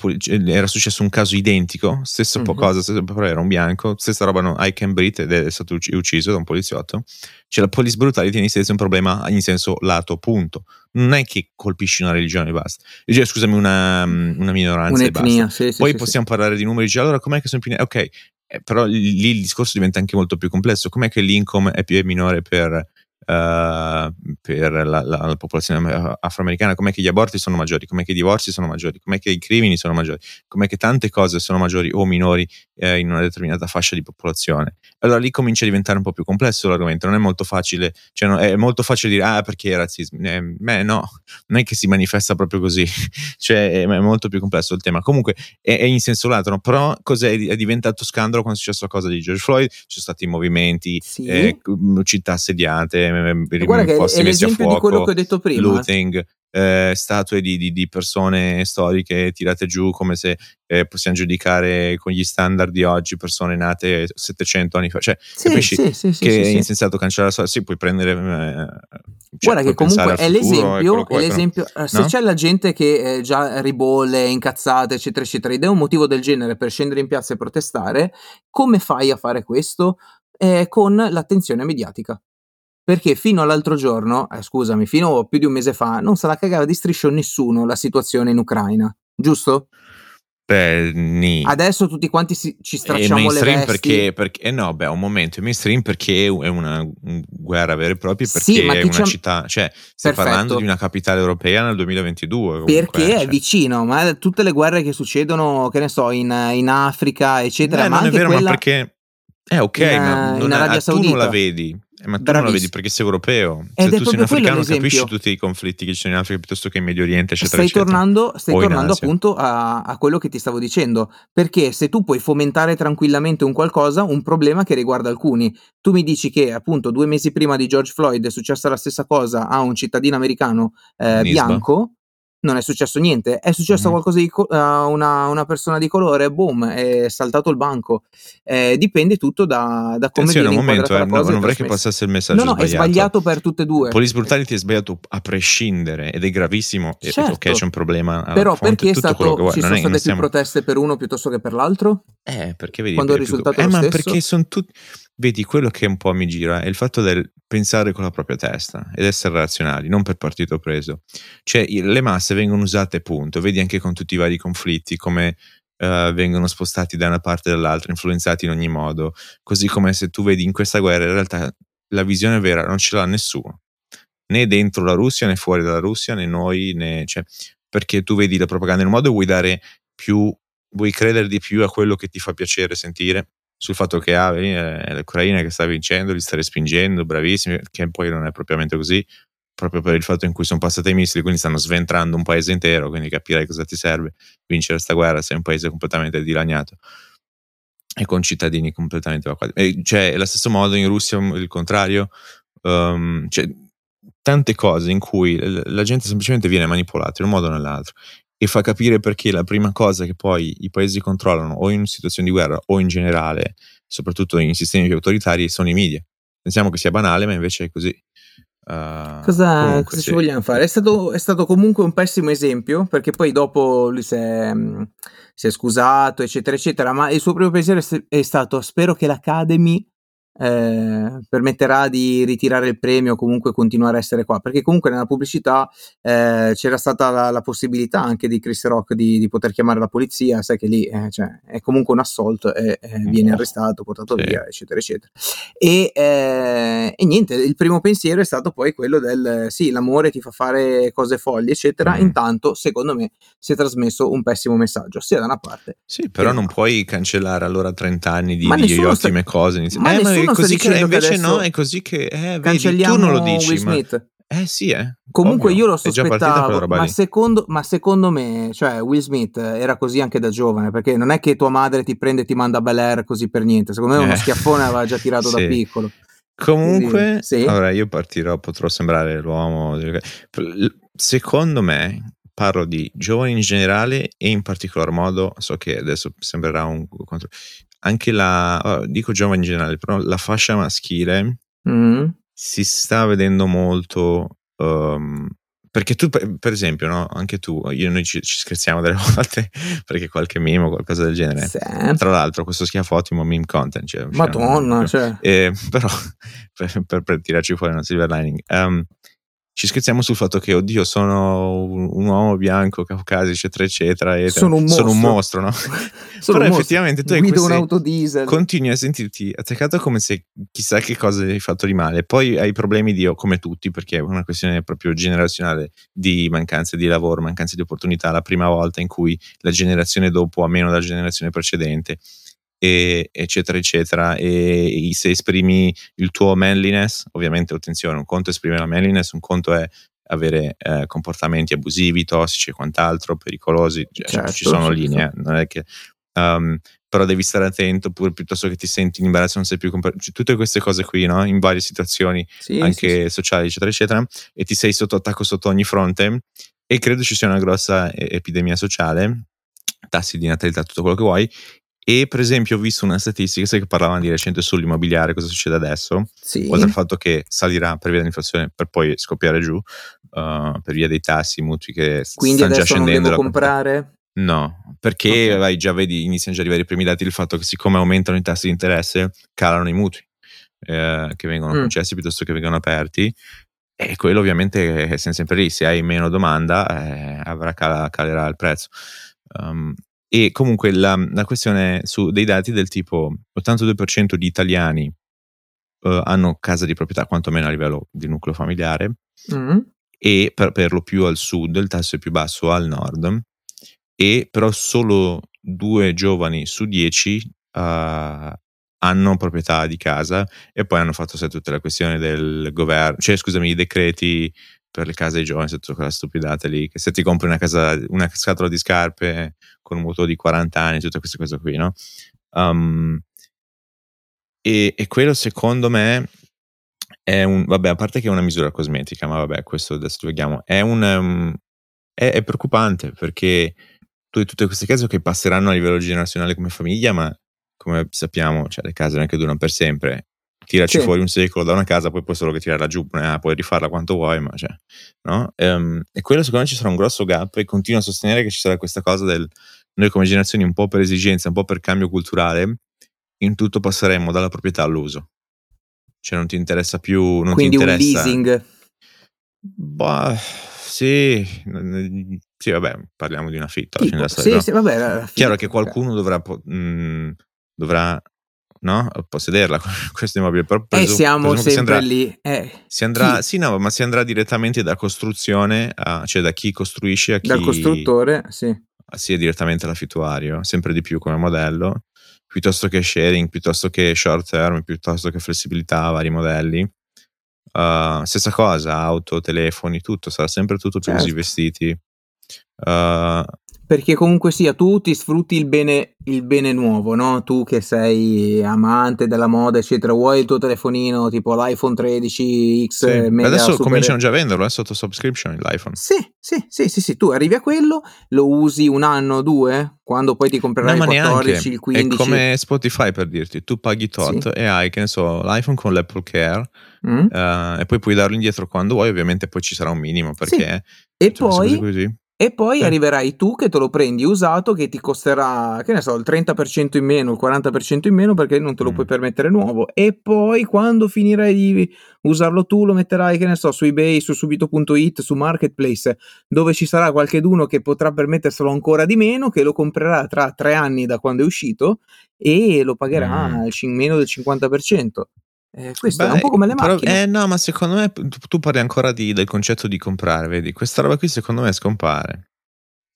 [SPEAKER 2] era successo un caso identico, stessa mm-hmm. cosa, stessa, però era un bianco, stessa roba, no, I can breathe ed è stato ucciso da un poliziotto. Cioè la police brutality in sé è un problema in senso lato, punto. Non è che colpisci una religione e basta. Cioè, scusami, una, una minoranza Un'etnia, e basta. Sì, sì, Poi sì, possiamo parlare di numeri, allora com'è che sono più... Ok, eh, però lì il discorso diventa anche molto più complesso. Com'è che l'income è più è minore per Uh, per la, la, la, popolazione afroamericana, com'è che gli aborti sono maggiori, com'è che i divorzi sono maggiori, com'è che i crimini sono maggiori, com'è che tante cose sono maggiori o minori eh, in una determinata fascia di popolazione. Allora lì comincia a diventare un po' più complesso l'argomento, non è molto facile, cioè no, è molto facile dire ah perché è razzismo, eh, beh no, non è che si manifesta proprio così, cioè è, è, molto più complesso il tema. Comunque è, è in senso lato, no? però cos'è è diventato scandalo quando è successo la cosa di George Floyd, ci sono stati movimenti, sì. eh, città assediate,
[SPEAKER 1] Guarda che è l'esempio fuoco, di quello che ho detto prima.
[SPEAKER 2] Looting, eh, statue di, di, di, persone storiche tirate giù come se eh, possiamo giudicare con gli standard di oggi persone nate 700 anni fa. Cioè, sì, capisci sì, sì, che è insensato cancellare la storia? Sì, puoi prendere... Eh,
[SPEAKER 1] cioè, Guarda che comunque è l'esempio, è l'esempio no? se c'è la gente che eh, già ribolle, incazzata, eccetera, eccetera, ed è un motivo del genere per scendere in piazza e protestare, come fai a fare questo? Eh, con l'attenzione mediatica. Perché fino all'altro giorno, eh, scusami, fino a più di un mese fa, non se la cagava di striscio nessuno la situazione in Ucraina, giusto?
[SPEAKER 2] Beh, ni.
[SPEAKER 1] Adesso tutti quanti si, ci stracciamo le vesti.
[SPEAKER 2] Perché, perché, eh no, beh, un momento, è mainstream perché è una guerra vera e propria, perché sì, è una città, cioè, stai Perfetto. parlando di una capitale europea nel 2022. Comunque,
[SPEAKER 1] perché cioè. è vicino, ma tutte le guerre che succedono, che ne so, in, in Africa, eccetera.
[SPEAKER 2] Eh,
[SPEAKER 1] ma
[SPEAKER 2] non
[SPEAKER 1] è
[SPEAKER 2] vero,
[SPEAKER 1] quella...
[SPEAKER 2] ma perché... Eh, ok, in, ma non, in Arabia tu Saudita. non la vedi. Eh, ma tu Bravissimo. non la vedi perché sei europeo. Se Ed tu sei un africano capisci tutti i conflitti che ci sono in Africa piuttosto che in Medio Oriente, eccetera.
[SPEAKER 1] Stai
[SPEAKER 2] eccetera.
[SPEAKER 1] tornando, stai tornando appunto a, a, quello che ti stavo dicendo. Perché se tu puoi fomentare tranquillamente un qualcosa, un problema che riguarda alcuni. Tu mi dici che appunto due mesi prima di George Floyd è successa la stessa cosa a un cittadino americano eh, bianco non è successo niente, è successo mm-hmm. qualcosa di co- a una, una, persona di colore, boom, è saltato il banco. Eh, dipende tutto da, da come Attenzione, viene un momento, eh,
[SPEAKER 2] no, non vorrei che passasse il messaggio
[SPEAKER 1] no, no,
[SPEAKER 2] sbagliato.
[SPEAKER 1] è sbagliato per tutte e due.
[SPEAKER 2] Police brutality è sbagliato a prescindere ed è gravissimo. Certo. ok, c'è un problema.
[SPEAKER 1] Però perché è stato, ci sono state più stiamo... proteste per uno piuttosto che per l'altro?
[SPEAKER 2] Eh, perché vedi,
[SPEAKER 1] quando il risultato più...
[SPEAKER 2] è
[SPEAKER 1] eh,
[SPEAKER 2] ma perché sono tutti vedi quello che un po' mi gira è il fatto del pensare con la propria testa ed essere razionali, non per partito preso. Cioè, le masse vengono usate, punto. Vedi anche con tutti i vari conflitti come uh, vengono spostati da una parte o dall'altra, influenzati in ogni modo. Così come se tu vedi in questa guerra, in realtà la visione vera non ce l'ha nessuno, né dentro la Russia, né fuori dalla Russia, né noi, né. Cioè, perché tu vedi la propaganda in un modo e vuoi dare più, vuoi credere di più a quello che ti fa piacere sentire sul fatto che ah, è l'Ucraina che sta vincendo, li sta respingendo, bravissimi, che poi non è propriamente così, proprio per il fatto in cui sono passati i missili, quindi stanno sventrando un paese intero, quindi capirai cosa ti serve vincere questa guerra se è un paese completamente dilaniato e con cittadini completamente evacuati. E, cioè, allo stesso modo in Russia il contrario, um, cioè, tante cose in cui la gente semplicemente viene manipolata in un modo o nell'altro e fa capire perché la prima cosa che poi i paesi controllano o in situazioni di guerra o in generale, soprattutto in sistemi più autoritari, sono i media. Pensiamo che sia banale, ma invece è così.
[SPEAKER 1] Uh, cosa, comunque, cosa sì. ci vogliamo fare? È stato, è stato, comunque un pessimo esempio perché poi dopo lui si è, si è scusato, eccetera, eccetera. Ma il suo primo pensiero è stato: spero che l'Academy eh, permetterà di ritirare il premio o comunque continuare a essere qua. Perché comunque nella pubblicità eh, c'era stata la, la, possibilità anche di Chris Rock di, di, poter chiamare la polizia sai che lì eh, cioè, è comunque un assolto e viene arrestato portato sì. via eccetera eccetera. E, eh, e, niente il primo pensiero è stato poi quello del sì l'amore ti fa fare cose folli eccetera. Mm. intanto secondo me si è trasmesso un pessimo messaggio sia da una parte
[SPEAKER 2] sì però non puoi cancellare allora 30 anni di, di ottime sta... cose ma eh,
[SPEAKER 1] ma è
[SPEAKER 2] così che invece no, è così che eh, vedi, tu non lo dici. Will Smith. Ma... Eh sì, eh.
[SPEAKER 1] Comunque Ovvio, io lo sospettavo, ma secondo, ma secondo, me, cioè Will Smith era così anche da giovane, perché non è che tua madre ti prende e ti manda a Bel Air così per niente, secondo me uno eh. schiaffone aveva già tirato sì. da piccolo.
[SPEAKER 2] Comunque, sì. allora io partirò, potrò sembrare l'uomo. Secondo me, parlo di giovani in generale e in particolar modo, so che adesso sembrerà un anche la, dico giovani in generale, però la fascia maschile mm. si sta vedendo molto um, perché tu, per esempio, no? anche tu, io noi ci, ci, scherziamo delle volte perché qualche meme o qualcosa del genere. Sì. Tra l'altro, questo schiaffo ottimo meme content. Cioè,
[SPEAKER 1] Madonna, cioè.
[SPEAKER 2] Eh, però per, per, per, tirarci fuori una silver lining. Um, ci scherziamo sul fatto che, oddio, sono un, un uomo bianco, caucasico, eccetera, eccetera. E
[SPEAKER 1] sono un mostro,
[SPEAKER 2] sono un mostro no?
[SPEAKER 1] sono Però un effettivamente tu hai Guido un'auto diesel.
[SPEAKER 2] continui a sentirti attaccato come se chissà che cosa hai fatto di male. Poi hai problemi di, come tutti, perché è una questione proprio generazionale di mancanza di lavoro, mancanza di opportunità. La prima volta in cui la generazione dopo ha meno della generazione precedente e, eccetera, eccetera. E se esprimi il tuo manliness, ovviamente attenzione, un conto è esprimere la manliness, un conto è avere eh, comportamenti abusivi, tossici e quant'altro, pericolosi, cioè, certo, ci sono sì, linee, sì. non è che... Um, però devi stare attento pure piuttosto che ti senti in imbarazzo non sei più compa- cioè, tutte queste cose qui no? in varie situazioni sì, anche sociali eccetera eccetera e ti sei sotto attacco sotto ogni fronte e credo ci sia una grossa epidemia sociale tassi di natalità tutto quello che vuoi e per esempio ho visto una statistica, sai che parlavano di recente sull'immobiliare, cosa succede adesso?
[SPEAKER 1] Sì.
[SPEAKER 2] Oltre al fatto che salirà per via dell'inflazione per poi scoppiare giù, uh, per via dei tassi, i mutui che
[SPEAKER 1] Quindi
[SPEAKER 2] stanno già scendendo.
[SPEAKER 1] Quindi devo comprare?
[SPEAKER 2] No, perché okay. già vedi, iniziano già a arrivare i primi dati del fatto che siccome aumentano i tassi di interesse, calano i mutui eh, che vengono mm. concessi piuttosto che vengono aperti. E quello ovviamente è sempre lì, se hai meno domanda eh, avrà cala, calerà il prezzo. Um, e comunque la, la, questione su dei dati del tipo 82% di italiani uh, hanno casa di proprietà, quantomeno a livello di nucleo familiare, mm. e per, per, lo più al sud, il tasso è più basso al nord, e però solo due giovani su dieci uh, hanno proprietà di casa. E poi hanno fatto sai, tutta la questione del governo, cioè scusami, i decreti per le case dei giovani, tutta quella stupidata lì, che se ti compri una, casa, una scatola di scarpe con un mutuo di 40 anni, tutte queste cose qui, no? Um, e, e, quello secondo me è un, vabbè, a parte che è una misura cosmetica, ma vabbè, questo adesso lo vediamo, è un, um, è, è, preoccupante perché tu hai tutte queste case che passeranno a livello generazionale come famiglia, ma come sappiamo, cioè, le case non è che durano per sempre tiraci sì. fuori un secolo da una casa, poi puoi solo che tirarla giù, eh, puoi rifarla quanto vuoi, ma cioè, no? Um, e quello secondo me ci sarà un grosso gap e continuo a sostenere che ci sarà questa cosa del noi come generazioni un po' per esigenza, un po' per cambio culturale, in tutto passeremo dalla proprietà all'uso. Cioè non ti interessa più, non
[SPEAKER 1] Quindi
[SPEAKER 2] ti interessa...
[SPEAKER 1] un leasing?
[SPEAKER 2] Bah, sì, sì, vabbè, parliamo di un affitto. Tipo,
[SPEAKER 1] sì, sì, vabbè,
[SPEAKER 2] Chiaro che qualcuno dovrà, mh, mm, dovrà no? possederla questo immobile. Però
[SPEAKER 1] presu- eh, siamo sempre andrà, lì. Eh,
[SPEAKER 2] si andrà, sì, no, ma si andrà direttamente da costruzione, a, cioè da chi costruisce a chi...
[SPEAKER 1] Dal costruttore, sì.
[SPEAKER 2] Sì, direttamente all'affittuario, sempre di più come modello, piuttosto che sharing, piuttosto che short term, piuttosto che flessibilità, vari modelli. Uh, stessa cosa, auto, telefoni, tutto, sarà sempre tutto più certo. così vestiti. Uh,
[SPEAKER 1] perché comunque sia tu ti sfrutti il bene, il bene nuovo, no? Tu che sei amante della moda, eccetera, vuoi il tuo telefonino tipo l'iPhone 13X
[SPEAKER 2] sì. Adesso super... cominciano già a venderlo, è sotto subscription l'iPhone.
[SPEAKER 1] Sì, sì, sì, sì, sì, tu arrivi a quello, lo usi un anno, due, quando poi ti comprerai no, il 14, neanche. il 15.
[SPEAKER 2] È come Spotify per dirti, tu paghi tot sì. e hai, che ne so, l'iPhone con l'Apple Care mm. uh, e poi puoi darlo indietro quando vuoi, ovviamente poi ci sarà un minimo perché...
[SPEAKER 1] Sì. E poi e poi eh. arriverai tu che te lo prendi usato che ti costerà, che ne so, il 30% in meno, il 40% in meno perché non te lo mm. puoi permettere nuovo. E poi quando finirai di usarlo tu lo metterai, che ne so, su eBay, su subito.it, su Marketplace, dove ci sarà qualcheduno che potrà permetterselo ancora di meno, che lo comprerà tra tre anni da quando è uscito e lo pagherà mm. meno del 50%. Eh, questo Beh, è un po' come le però, macchine.
[SPEAKER 2] Eh no, ma secondo me tu, tu parli ancora di, del concetto di comprare, vedi? Questa roba qui secondo me scompare.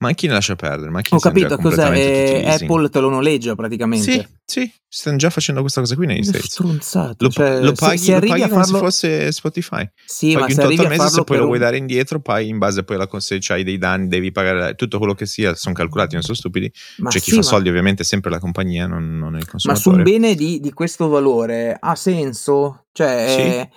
[SPEAKER 2] Macchine lascia perdere, macchine
[SPEAKER 1] Ho capito cos'è, eh. Apple te lo noleggia praticamente.
[SPEAKER 2] Sì, sì, stanno già facendo questa cosa qui negli
[SPEAKER 1] Che
[SPEAKER 2] States.
[SPEAKER 1] stronzato.
[SPEAKER 2] Lo,
[SPEAKER 1] cioè,
[SPEAKER 2] lo
[SPEAKER 1] se-
[SPEAKER 2] paghi,
[SPEAKER 1] se,
[SPEAKER 2] lo
[SPEAKER 1] arrivi
[SPEAKER 2] paghi
[SPEAKER 1] a
[SPEAKER 2] come
[SPEAKER 1] farlo...
[SPEAKER 2] se fosse Spotify.
[SPEAKER 1] Sì, ma
[SPEAKER 2] Paghi
[SPEAKER 1] se
[SPEAKER 2] un tot al
[SPEAKER 1] a
[SPEAKER 2] mese, se
[SPEAKER 1] farlo
[SPEAKER 2] poi lo
[SPEAKER 1] un...
[SPEAKER 2] vuoi dare indietro, paghi in base poi alla se hai dei danni, devi pagare tutto quello che sia, sono calcolati, non sono stupidi.
[SPEAKER 1] Ma
[SPEAKER 2] C'è chi
[SPEAKER 1] sì,
[SPEAKER 2] fa
[SPEAKER 1] ma...
[SPEAKER 2] soldi, ovviamente, è sempre la compagnia, non, non il
[SPEAKER 1] ma su un
[SPEAKER 2] consumatore.
[SPEAKER 1] bene di, di questo valore ha senso? Cioè,
[SPEAKER 2] Sì,
[SPEAKER 1] è-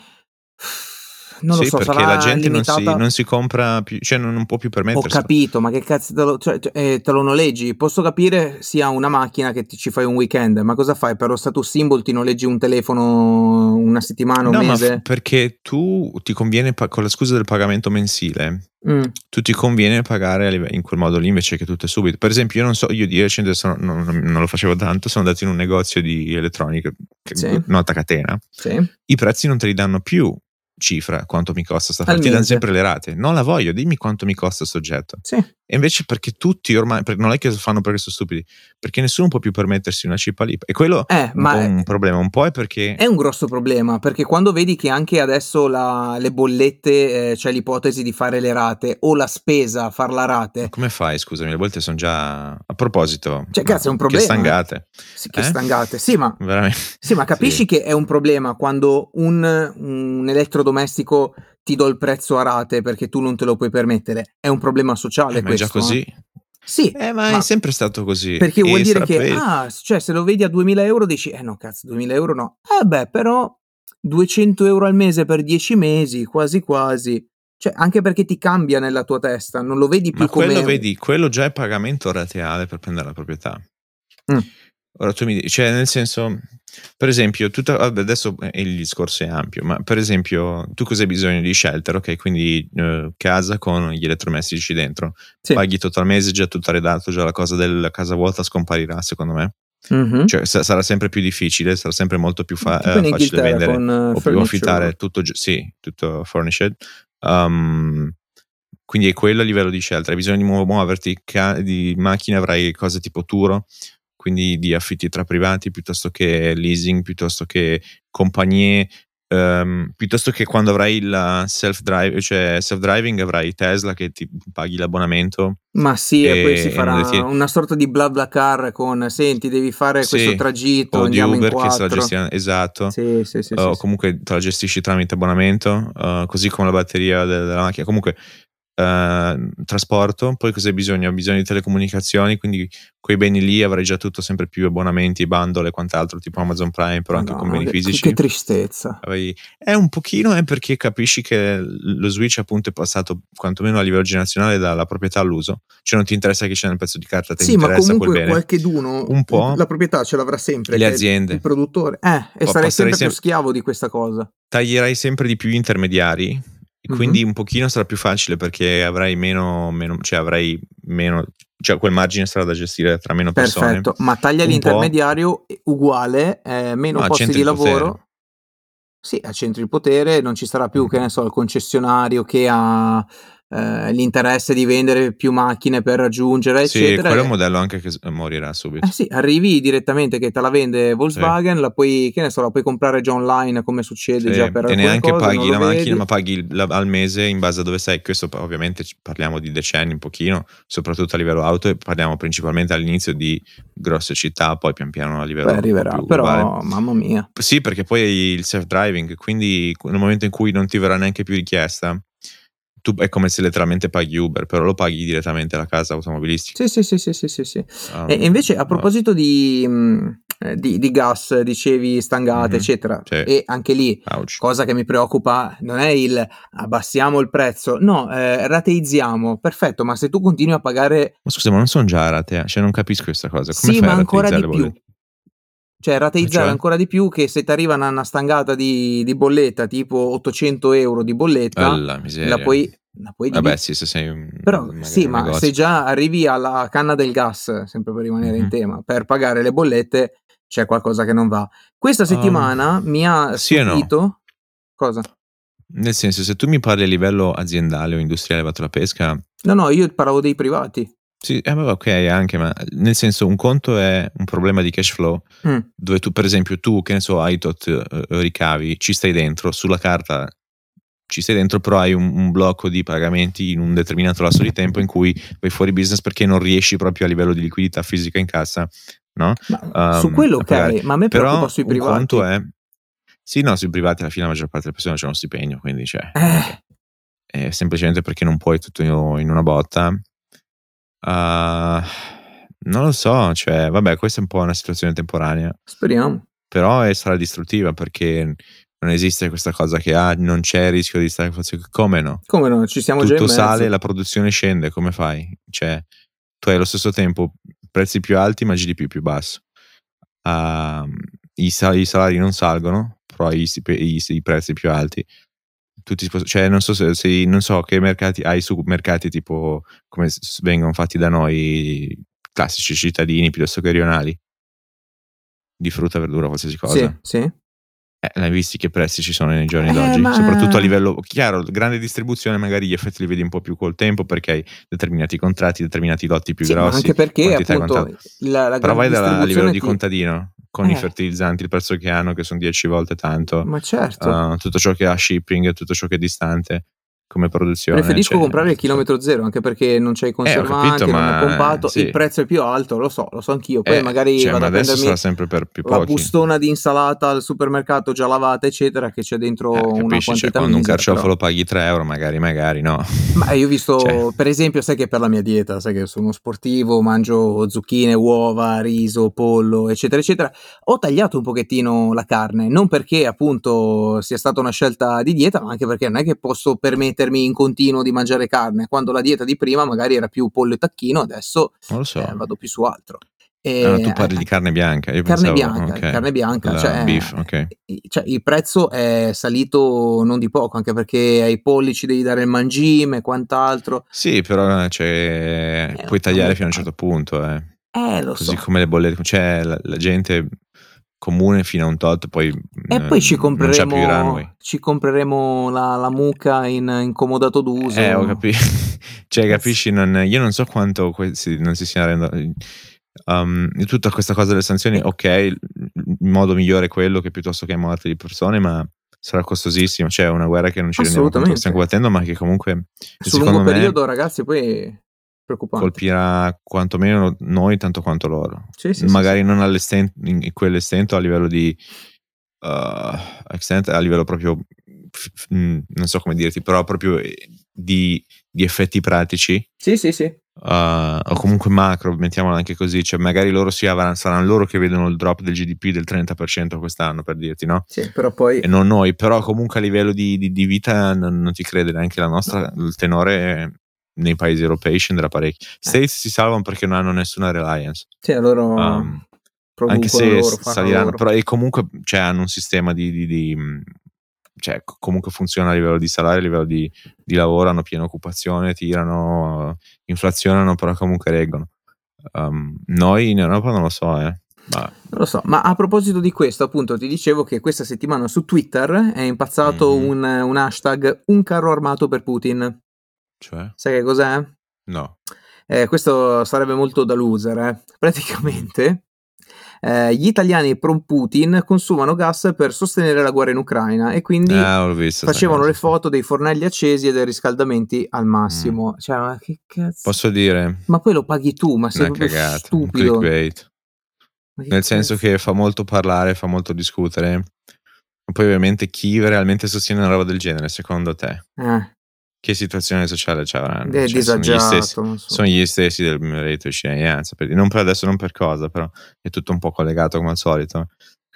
[SPEAKER 1] non lo
[SPEAKER 2] sì,
[SPEAKER 1] so,
[SPEAKER 2] perché la
[SPEAKER 1] sarà
[SPEAKER 2] gente non si, non si compra più, cioè non, non può più
[SPEAKER 1] Ho
[SPEAKER 2] permetterselo.
[SPEAKER 1] capito, ma che cazzo te lo, cioè, cioè, eh, te lo noleggi? Posso capire sia una macchina che ti, ci fai un weekend, ma cosa fai? Per lo status symbol ti noleggi un telefono una settimana, un
[SPEAKER 2] No, ma f-
[SPEAKER 1] mese?
[SPEAKER 2] perché tu ti conviene, pa- con la scusa del pagamento mensile,
[SPEAKER 1] Mm,
[SPEAKER 2] tu ti conviene pagare live- in quel modo lì invece che tutto subito. Per esempio, io non so, io di recente sono- non, non- lo facevo tanto, sono andato in un negozio di elettronica,
[SPEAKER 1] sì,
[SPEAKER 2] nota catena,
[SPEAKER 1] sì.
[SPEAKER 2] i prezzi non te li danno più cifra quanto mi costa sta
[SPEAKER 1] mese.
[SPEAKER 2] sempre le rate. Non la voglio, dimmi quanto mi costa sto oggetto.
[SPEAKER 1] Sì.
[SPEAKER 2] E invece perché tutti ormai, per- non è che lo fanno perché sono stupidi, perché nessuno può più permettersi una chip lì. E quello
[SPEAKER 1] Eh,
[SPEAKER 2] è un
[SPEAKER 1] è,
[SPEAKER 2] problema, un po' è perché...
[SPEAKER 1] è un grosso problema perché quando vedi che anche adesso la- le bollette eh, c'è l'ipotesi di fare le rate o la spesa farla a
[SPEAKER 2] Ma
[SPEAKER 1] rate,
[SPEAKER 2] come fai, scusami, le volte sono già... A proposito,
[SPEAKER 1] cioè cazzo è un
[SPEAKER 2] che
[SPEAKER 1] problema. eh.
[SPEAKER 2] stangate,
[SPEAKER 1] Sì, che
[SPEAKER 2] eh?
[SPEAKER 1] stangate. Sì, ma
[SPEAKER 2] Veramente.
[SPEAKER 1] Sì, ma capisci
[SPEAKER 2] Sì.
[SPEAKER 1] che è un problema quando un, un elettrodomestico ti do il prezzo a rate perché tu non te lo puoi permettere. È un problema sociale
[SPEAKER 2] Eh, ma è già
[SPEAKER 1] questo. eh.
[SPEAKER 2] così.
[SPEAKER 1] Sì,
[SPEAKER 2] Eh, ma,
[SPEAKER 1] ma
[SPEAKER 2] è sempre stato così.
[SPEAKER 1] perché vuol dire che,
[SPEAKER 2] pe-
[SPEAKER 1] ah, cioè se lo vedi a 2000 euro dici, eh no cazzo, 2000 euro no. Eh beh, però 200 euro al mese per 10 mesi, quasi quasi. Cioè, anche perché ti cambia nella tua testa, non lo vedi più
[SPEAKER 2] Ma quello
[SPEAKER 1] come...
[SPEAKER 2] vedi, quello già è pagamento rateale per prendere la proprietà.
[SPEAKER 1] Mm.
[SPEAKER 2] Ora tu mi dici, cioè nel senso, per esempio, tutta, vabbè, adesso eh, il discorso è ampio, ma per esempio, tu cosa hai bisogno di shelter? Ok, quindi eh, casa con gli elettrodomestici dentro,
[SPEAKER 1] Sì.
[SPEAKER 2] paghi tutto al mese, già tutto arredato, già la cosa della casa vuota scomparirà, secondo me.
[SPEAKER 1] Mhm.
[SPEAKER 2] Cioè sa- sarà sempre più difficile, sarà sempre molto più fa- eh, facile vendere
[SPEAKER 1] con eh,
[SPEAKER 2] o più affittare tutto, gi- sì, tutto furnished. Um, quindi è quello a livello di scelta. Hai bisogno di mu- muoverti ca- di macchine, avrai cose tipo Turo, quindi di affitti tra privati piuttosto che leasing, piuttosto che compagnie, ehm, piuttosto che quando avrai la self-drive, cioè self-driving avrai Tesla che ti paghi l'abbonamento.
[SPEAKER 1] Ma sì, e, poi
[SPEAKER 2] E-
[SPEAKER 1] si
[SPEAKER 2] e non
[SPEAKER 1] farà
[SPEAKER 2] detieni-
[SPEAKER 1] una sorta di bla bla car con senti, devi fare questo
[SPEAKER 2] Sì,
[SPEAKER 1] tragitto,
[SPEAKER 2] o di Uber che se la gestione esatto.
[SPEAKER 1] Sì, sì, sì,
[SPEAKER 2] o
[SPEAKER 1] sì,
[SPEAKER 2] comunque te la gestisci tramite abbonamento, eh, così come la batteria de- della macchina. Comunque, eh, trasporto, poi cosa hai bisogno? Hai bisogno di telecomunicazioni, quindi quei beni lì avrai già tutto sempre più abbonamenti, bundle e quant'altro, tipo Amazon Prime, però anche con
[SPEAKER 1] Madonna,
[SPEAKER 2] beni
[SPEAKER 1] che,
[SPEAKER 2] fisici.
[SPEAKER 1] che tristezza.
[SPEAKER 2] È un pochino è perché capisci che lo switch appunto è passato quantomeno a livello generazionale dalla proprietà all'uso, cioè non ti interessa che c'è nel pezzo di carta, ti
[SPEAKER 1] Sì, ma
[SPEAKER 2] interessa quel
[SPEAKER 1] comunque
[SPEAKER 2] bene.
[SPEAKER 1] qualche d'uno
[SPEAKER 2] Un po'.
[SPEAKER 1] la proprietà ce l'avrà sempre.
[SPEAKER 2] Le aziende.
[SPEAKER 1] Il produttore. Eh, e sarai
[SPEAKER 2] passerai
[SPEAKER 1] sempre più schiavo di questa cosa.
[SPEAKER 2] taglierai sempre di più gli intermediari e quindi un pochino sarà più facile perché avrai meno, meno cioè avrai meno cioè quel margine sarà da gestire tra meno persone
[SPEAKER 1] Perfetto, ma taglia l'intermediario uguale, eh, meno
[SPEAKER 2] No,
[SPEAKER 1] posti di
[SPEAKER 2] il potere.
[SPEAKER 1] lavoro. Sì, accentri il potere, non ci sarà più, che ne so, il concessionario che ha eh, l'interesse di vendere più macchine per raggiungere,
[SPEAKER 2] sì
[SPEAKER 1] eccetera.
[SPEAKER 2] quello è un modello anche che s- morirà subito
[SPEAKER 1] Eh sì, arrivi direttamente che te la vende Volkswagen, la puoi, che ne so, la puoi comprare già online come succede
[SPEAKER 2] Sì,
[SPEAKER 1] già per
[SPEAKER 2] e neanche
[SPEAKER 1] cose,
[SPEAKER 2] paghi la macchina
[SPEAKER 1] vedi.
[SPEAKER 2] ma paghi la- al mese in base a dove sei questo ovviamente parliamo di decenni un pochino soprattutto a livello auto e parliamo principalmente all'inizio di grosse città poi pian piano a livello
[SPEAKER 1] Beh, arriverà,
[SPEAKER 2] più
[SPEAKER 1] però
[SPEAKER 2] globale.
[SPEAKER 1] mamma mia.
[SPEAKER 2] Sì, perché poi il self-driving, quindi nel momento in cui non ti verrà neanche più richiesta, tu è come se letteralmente paghi Uber, però lo paghi direttamente alla casa automobilistica.
[SPEAKER 1] Sì, sì, sì, sì, sì, sì, sì.
[SPEAKER 2] Um,
[SPEAKER 1] E invece a proposito di, mh, eh, di, di gas, dicevi stangate,
[SPEAKER 2] Mhm,
[SPEAKER 1] eccetera,
[SPEAKER 2] sì.
[SPEAKER 1] e anche lì
[SPEAKER 2] Ouch.
[SPEAKER 1] cosa che mi preoccupa non è il abbassiamo il prezzo, no, eh, rateizziamo, perfetto, ma se tu continui a pagare,
[SPEAKER 2] Ma scusa, ma non sono già a rate, cioè non capisco questa cosa. Come
[SPEAKER 1] sì,
[SPEAKER 2] fai
[SPEAKER 1] ma
[SPEAKER 2] a
[SPEAKER 1] ancora di più? Cioè rateizzare
[SPEAKER 2] Cioè?
[SPEAKER 1] ancora di più che se ti arriva una, una stangata di, di bolletta, tipo 800 euro di bolletta,
[SPEAKER 2] Alla miseria.
[SPEAKER 1] la puoi, la puoi
[SPEAKER 2] Vabbè, sì, se sei un,
[SPEAKER 1] Però sì, ma
[SPEAKER 2] negozio.
[SPEAKER 1] se già arrivi alla canna del gas, sempre per rimanere in
[SPEAKER 2] Mhm.
[SPEAKER 1] tema, per pagare le bollette, c'è qualcosa che non va. Questa
[SPEAKER 2] Um,
[SPEAKER 1] settimana mi ha
[SPEAKER 2] sì no.
[SPEAKER 1] Cosa?
[SPEAKER 2] Nel senso, se tu mi parli a livello aziendale o industriale levato la pesca,
[SPEAKER 1] No, no, io parlavo dei privati.
[SPEAKER 2] Sì, eh, ok, anche, ma nel senso, un conto è un problema di cash flow,
[SPEAKER 1] Mm,
[SPEAKER 2] dove tu, per esempio, tu, che ne so, hai tot eh, ricavi, ci stai dentro, sulla carta ci sei dentro, però hai un, un, blocco di pagamenti in un determinato lasso di tempo in cui vai fuori business perché non riesci proprio a livello di liquidità fisica in cassa. No?
[SPEAKER 1] Um, su quello ok, ma a me però sui privati.
[SPEAKER 2] conto è sì, no, sui privati alla fine la maggior parte delle persone c'è uno stipendio, quindi cioè, eh. è semplicemente perché non puoi tutto in una botta. Uh, non lo so, cioè, vabbè, questa è un po' una situazione temporanea.
[SPEAKER 1] Speriamo.
[SPEAKER 2] Però è, sarà distruttiva perché non esiste questa cosa che ah, non c'è rischio di stare come no?
[SPEAKER 1] Come no? Ci siamo
[SPEAKER 2] Tutto
[SPEAKER 1] già in
[SPEAKER 2] mezzo. sale, la produzione scende, come fai? Cioè, tu hai allo stesso tempo prezzi più alti ma GDP più basso. Uh, i, sal- i, salari non salgono, però i, i, i prezzi più alti. Tutti, cioè, non so, se, se, non so che mercati hai su mercati tipo come vengono fatti da noi, classici cittadini piuttosto che rionali, di frutta, verdura, qualsiasi cosa.
[SPEAKER 1] Sì, sì.
[SPEAKER 2] Eh, l'hai visti che prezzi ci sono nei giorni eh, d'oggi? Ma... Soprattutto a livello chiaro, grande distribuzione, magari gli effetti li vedi un po' più col tempo perché hai determinati contratti, determinati lotti più
[SPEAKER 1] sì,
[SPEAKER 2] grossi.
[SPEAKER 1] Anche perché appunto
[SPEAKER 2] la, la Però vai da, a livello di contadino con eh. i fertilizzanti, il prezzo che hanno, che sono 10 volte tanto.
[SPEAKER 1] Ma certo.
[SPEAKER 2] Uh, tutto ciò che ha shipping, tutto ciò che è distante come produzione.
[SPEAKER 1] Preferisco cioè, comprare il chilometro zero anche perché non c'è i conservanti, eh, capito, non è pompato, sì. il prezzo è più alto, lo so, lo so anch'io. Poi eh, magari
[SPEAKER 2] cioè,
[SPEAKER 1] vado
[SPEAKER 2] ma
[SPEAKER 1] a
[SPEAKER 2] sarà sempre per più pochi.
[SPEAKER 1] la bustona di insalata al supermercato già lavata, eccetera, che c'è dentro eh, una quantità cioè,
[SPEAKER 2] quando un carciofo lo paghi 3 euro, magari, magari no.
[SPEAKER 1] Ma io ho visto, cioè. per esempio, sai che per la mia dieta, sai che sono sportivo, mangio zucchine, uova, riso, pollo, eccetera, eccetera. Ho tagliato un pochettino la carne, non perché appunto sia stata una scelta di dieta, ma anche perché non è che posso permettermi in continuo di mangiare carne, quando la dieta di prima magari era più pollo e tacchino, adesso
[SPEAKER 2] so.
[SPEAKER 1] eh, vado più su altro.
[SPEAKER 2] E, ah, tu parli di carne bianca. Io
[SPEAKER 1] carne
[SPEAKER 2] pensavo,
[SPEAKER 1] bianca,
[SPEAKER 2] okay.
[SPEAKER 1] carne bianca.
[SPEAKER 2] La
[SPEAKER 1] cioè,
[SPEAKER 2] beef, okay.
[SPEAKER 1] cioè, il prezzo è salito non di poco, anche perché ai pollici devi dare il mangime e quant'altro.
[SPEAKER 2] Sì, però cioè, eh, puoi tagliare fino a un certo punto. Eh.
[SPEAKER 1] Eh, lo
[SPEAKER 2] Così
[SPEAKER 1] so.
[SPEAKER 2] come le bollette, cioè la, la gente comune fino a un tot, poi
[SPEAKER 1] e poi ci compreremo, ci compreremo la, la mucca in, in, comodato d'uso.
[SPEAKER 2] Eh, ho capito. cioè, eh capisci? Non, io non so quanto questi non si sia rendendo. Um, tutta questa cosa delle sanzioni, ok, il modo migliore è quello che piuttosto che morte di persone, ma sarà costosissimo. Cioè, è una guerra che non ci rendiamo conto che stiamo combattendo, ma che comunque.
[SPEAKER 1] Sul lungo periodo, ragazzi, poi.
[SPEAKER 2] Colpirà quantomeno noi tanto quanto loro.
[SPEAKER 1] Sì, sì,
[SPEAKER 2] Magari
[SPEAKER 1] sì,
[SPEAKER 2] non in quell'estento a livello di uh, extent, a livello proprio mm, non so come dirti, però proprio eh, di, di effetti pratici.
[SPEAKER 1] Sì, sì, sì.
[SPEAKER 2] Uh, o comunque macro, mettiamolo anche così, cioè magari loro si avranno, saranno loro che vedono il drop del GDP del 30% quest'anno per dirti, no?
[SPEAKER 1] Sì, però poi...
[SPEAKER 2] E non noi, però comunque a livello di, di, di vita non, non, ti crede, neanche la nostra, il tenore nei paesi europei scenderà parecchio. Eh. States si salvano perché non hanno nessuna reliance.
[SPEAKER 1] Sì, loro um,
[SPEAKER 2] anche se
[SPEAKER 1] loro,
[SPEAKER 2] saliranno, però e comunque cioè, hanno un sistema di, di, di cioè, comunque funziona a livello di salario, a livello di, di lavoro, hanno piena occupazione, tirano, inflazionano, però comunque reggono. Um, noi in Europa non lo so, eh. Ma...
[SPEAKER 1] Non lo so, ma a proposito di questo, appunto, ti dicevo che questa settimana su Twitter è impazzato mm-hmm. un, un hashtag un carro armato per Putin.
[SPEAKER 2] Cioè?
[SPEAKER 1] Sai che cos'è?
[SPEAKER 2] No.
[SPEAKER 1] Eh, questo sarebbe molto da loser. Eh. Praticamente eh, gli italiani pro Putin consumano gas per sostenere la guerra in Ucraina e quindi
[SPEAKER 2] ah,
[SPEAKER 1] facevano le foto dei fornelli accesi e dei riscaldamenti al massimo. Mm. Cioè, ma che cazzo?
[SPEAKER 2] Posso dire?
[SPEAKER 1] Ma poi lo paghi tu, ma sei proprio cagata, stupido.
[SPEAKER 2] Nel cazzo? senso che fa molto parlare, fa molto discutere. Ma poi ovviamente chi realmente sostiene una roba del genere, secondo te?
[SPEAKER 1] Eh
[SPEAKER 2] che situazione sociale ci avranno?
[SPEAKER 1] È cioè, sono, gli stessi, so.
[SPEAKER 2] sono, gli stessi, del reddito di cittadinanza. Non per adesso, non per cosa, però è tutto un po' collegato come al solito.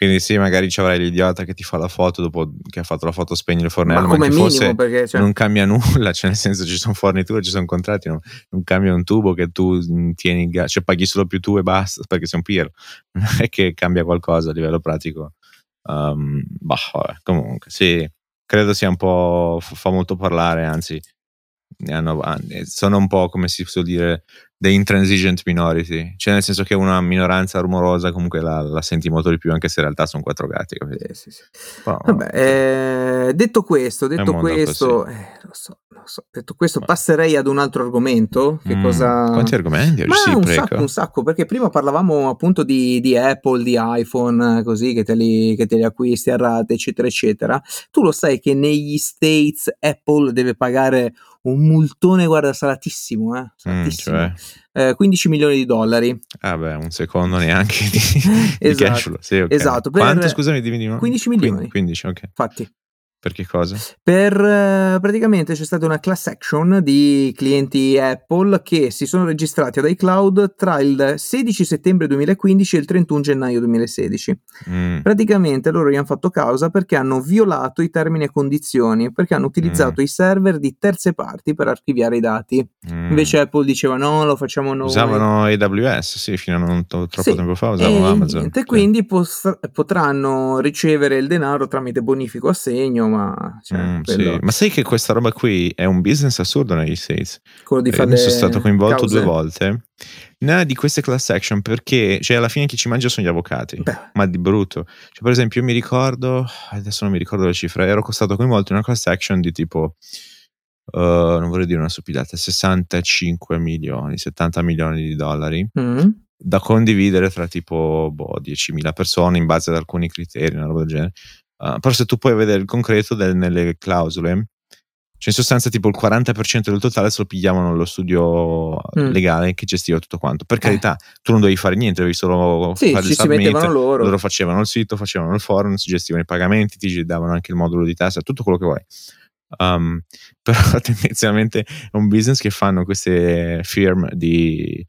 [SPEAKER 2] Quindi sì, magari ci avrai l'idiota che ti fa la foto dopo che ha fatto la foto spegne il fornello, ma,
[SPEAKER 1] ma come
[SPEAKER 2] minimo, fosse,
[SPEAKER 1] perché, cioè...
[SPEAKER 2] non cambia nulla, cioè nel senso ci sono forniture, ci sono contratti, non, non cambia un tubo che tu mm, tieni cioè paghi solo più tu e basta perché sei un pirro, non è che cambia qualcosa a livello pratico. Um, bah, vabbè, comunque sì, credo sia un po', fa molto parlare, anzi hanno, sono un po' come si suol dire the intransigent minority, cioè nel senso che una minoranza rumorosa comunque la, la senti molto di più anche se in realtà sono quattro gatti.
[SPEAKER 1] Sì, sì, sì. Oh, Vabbè, eh, detto questo, detto questo, eh, lo so, detto questo, passerei ad un altro argomento. Che
[SPEAKER 2] Mm,
[SPEAKER 1] cosa...
[SPEAKER 2] Quanti argomenti?
[SPEAKER 1] Ma
[SPEAKER 2] Sì,
[SPEAKER 1] un
[SPEAKER 2] prego.
[SPEAKER 1] sacco, un sacco, perché prima parlavamo appunto di, di Apple, di iPhone, eh, così che te, li, che te li acquisti a rate, eccetera, eccetera. Tu lo sai che negli States Apple deve pagare un multone, guarda, salatissimo, eh?
[SPEAKER 2] Mm,
[SPEAKER 1] Salatissimo.
[SPEAKER 2] cioè,
[SPEAKER 1] Eh, 15 milioni di dollari.
[SPEAKER 2] ah beh, un secondo neanche di, di
[SPEAKER 1] Esatto,
[SPEAKER 2] cash flow. Sì, ok.
[SPEAKER 1] esatto, per-
[SPEAKER 2] Quanto, scusami, dimmi di nuovo.
[SPEAKER 1] 15 milioni.
[SPEAKER 2] 15, ok.
[SPEAKER 1] Infatti,
[SPEAKER 2] Per che cosa?
[SPEAKER 1] Per eh, praticamente c'è stata una class action di clienti Apple che si sono registrati ad iCloud tra il 16 settembre 2015 e il 31 gennaio 2016.
[SPEAKER 2] Mm,
[SPEAKER 1] Praticamente loro gli hanno fatto causa perché hanno violato i termini e condizioni, perché hanno utilizzato i server di terze parti per archiviare i dati.
[SPEAKER 2] mm.
[SPEAKER 1] Invece Apple diceva no, lo facciamo noi.
[SPEAKER 2] Usavano AWS, sì, fino a non to- troppo
[SPEAKER 1] Sì,
[SPEAKER 2] tempo fa
[SPEAKER 1] E
[SPEAKER 2] usavano Amazon.
[SPEAKER 1] niente,
[SPEAKER 2] sì.
[SPEAKER 1] quindi pos- potranno ricevere il denaro tramite bonifico assegno, ma cioè,
[SPEAKER 2] Mm, sì. Ma sai che questa roba qui è un business assurdo negli States?
[SPEAKER 1] quello di
[SPEAKER 2] Eh,
[SPEAKER 1] fare
[SPEAKER 2] sono stato coinvolto
[SPEAKER 1] cause.
[SPEAKER 2] due volte. Una di queste class action perché, cioè, alla fine chi ci mangia sono gli avvocati.
[SPEAKER 1] Beh,
[SPEAKER 2] Ma di brutto. Cioè, per esempio, io mi ricordo, adesso non mi ricordo la cifra, ero stato coinvolto in una class action di tipo, eh, non vorrei dire una stupidata, 65 milioni, 70 milioni di dollari
[SPEAKER 1] mm,
[SPEAKER 2] da condividere tra tipo boh, 10.000 persone in base ad alcuni criteri, una roba del genere. Uh, però se tu puoi vedere il concreto del- nelle clausole, cioè in sostanza tipo il 40% del totale se lo pigliavano lo studio
[SPEAKER 1] Mm.
[SPEAKER 2] legale che gestiva tutto quanto. Per
[SPEAKER 1] Eh.
[SPEAKER 2] carità, tu non dovevi fare niente, dovevi solo
[SPEAKER 1] sì,
[SPEAKER 2] fare il submit,
[SPEAKER 1] loro.
[SPEAKER 2] loro facevano il sito, facevano il forum, si gestivano i pagamenti, ti davano anche il modulo di tassa, tutto quello che vuoi. Um, però tendenzialmente è un business che fanno queste firm di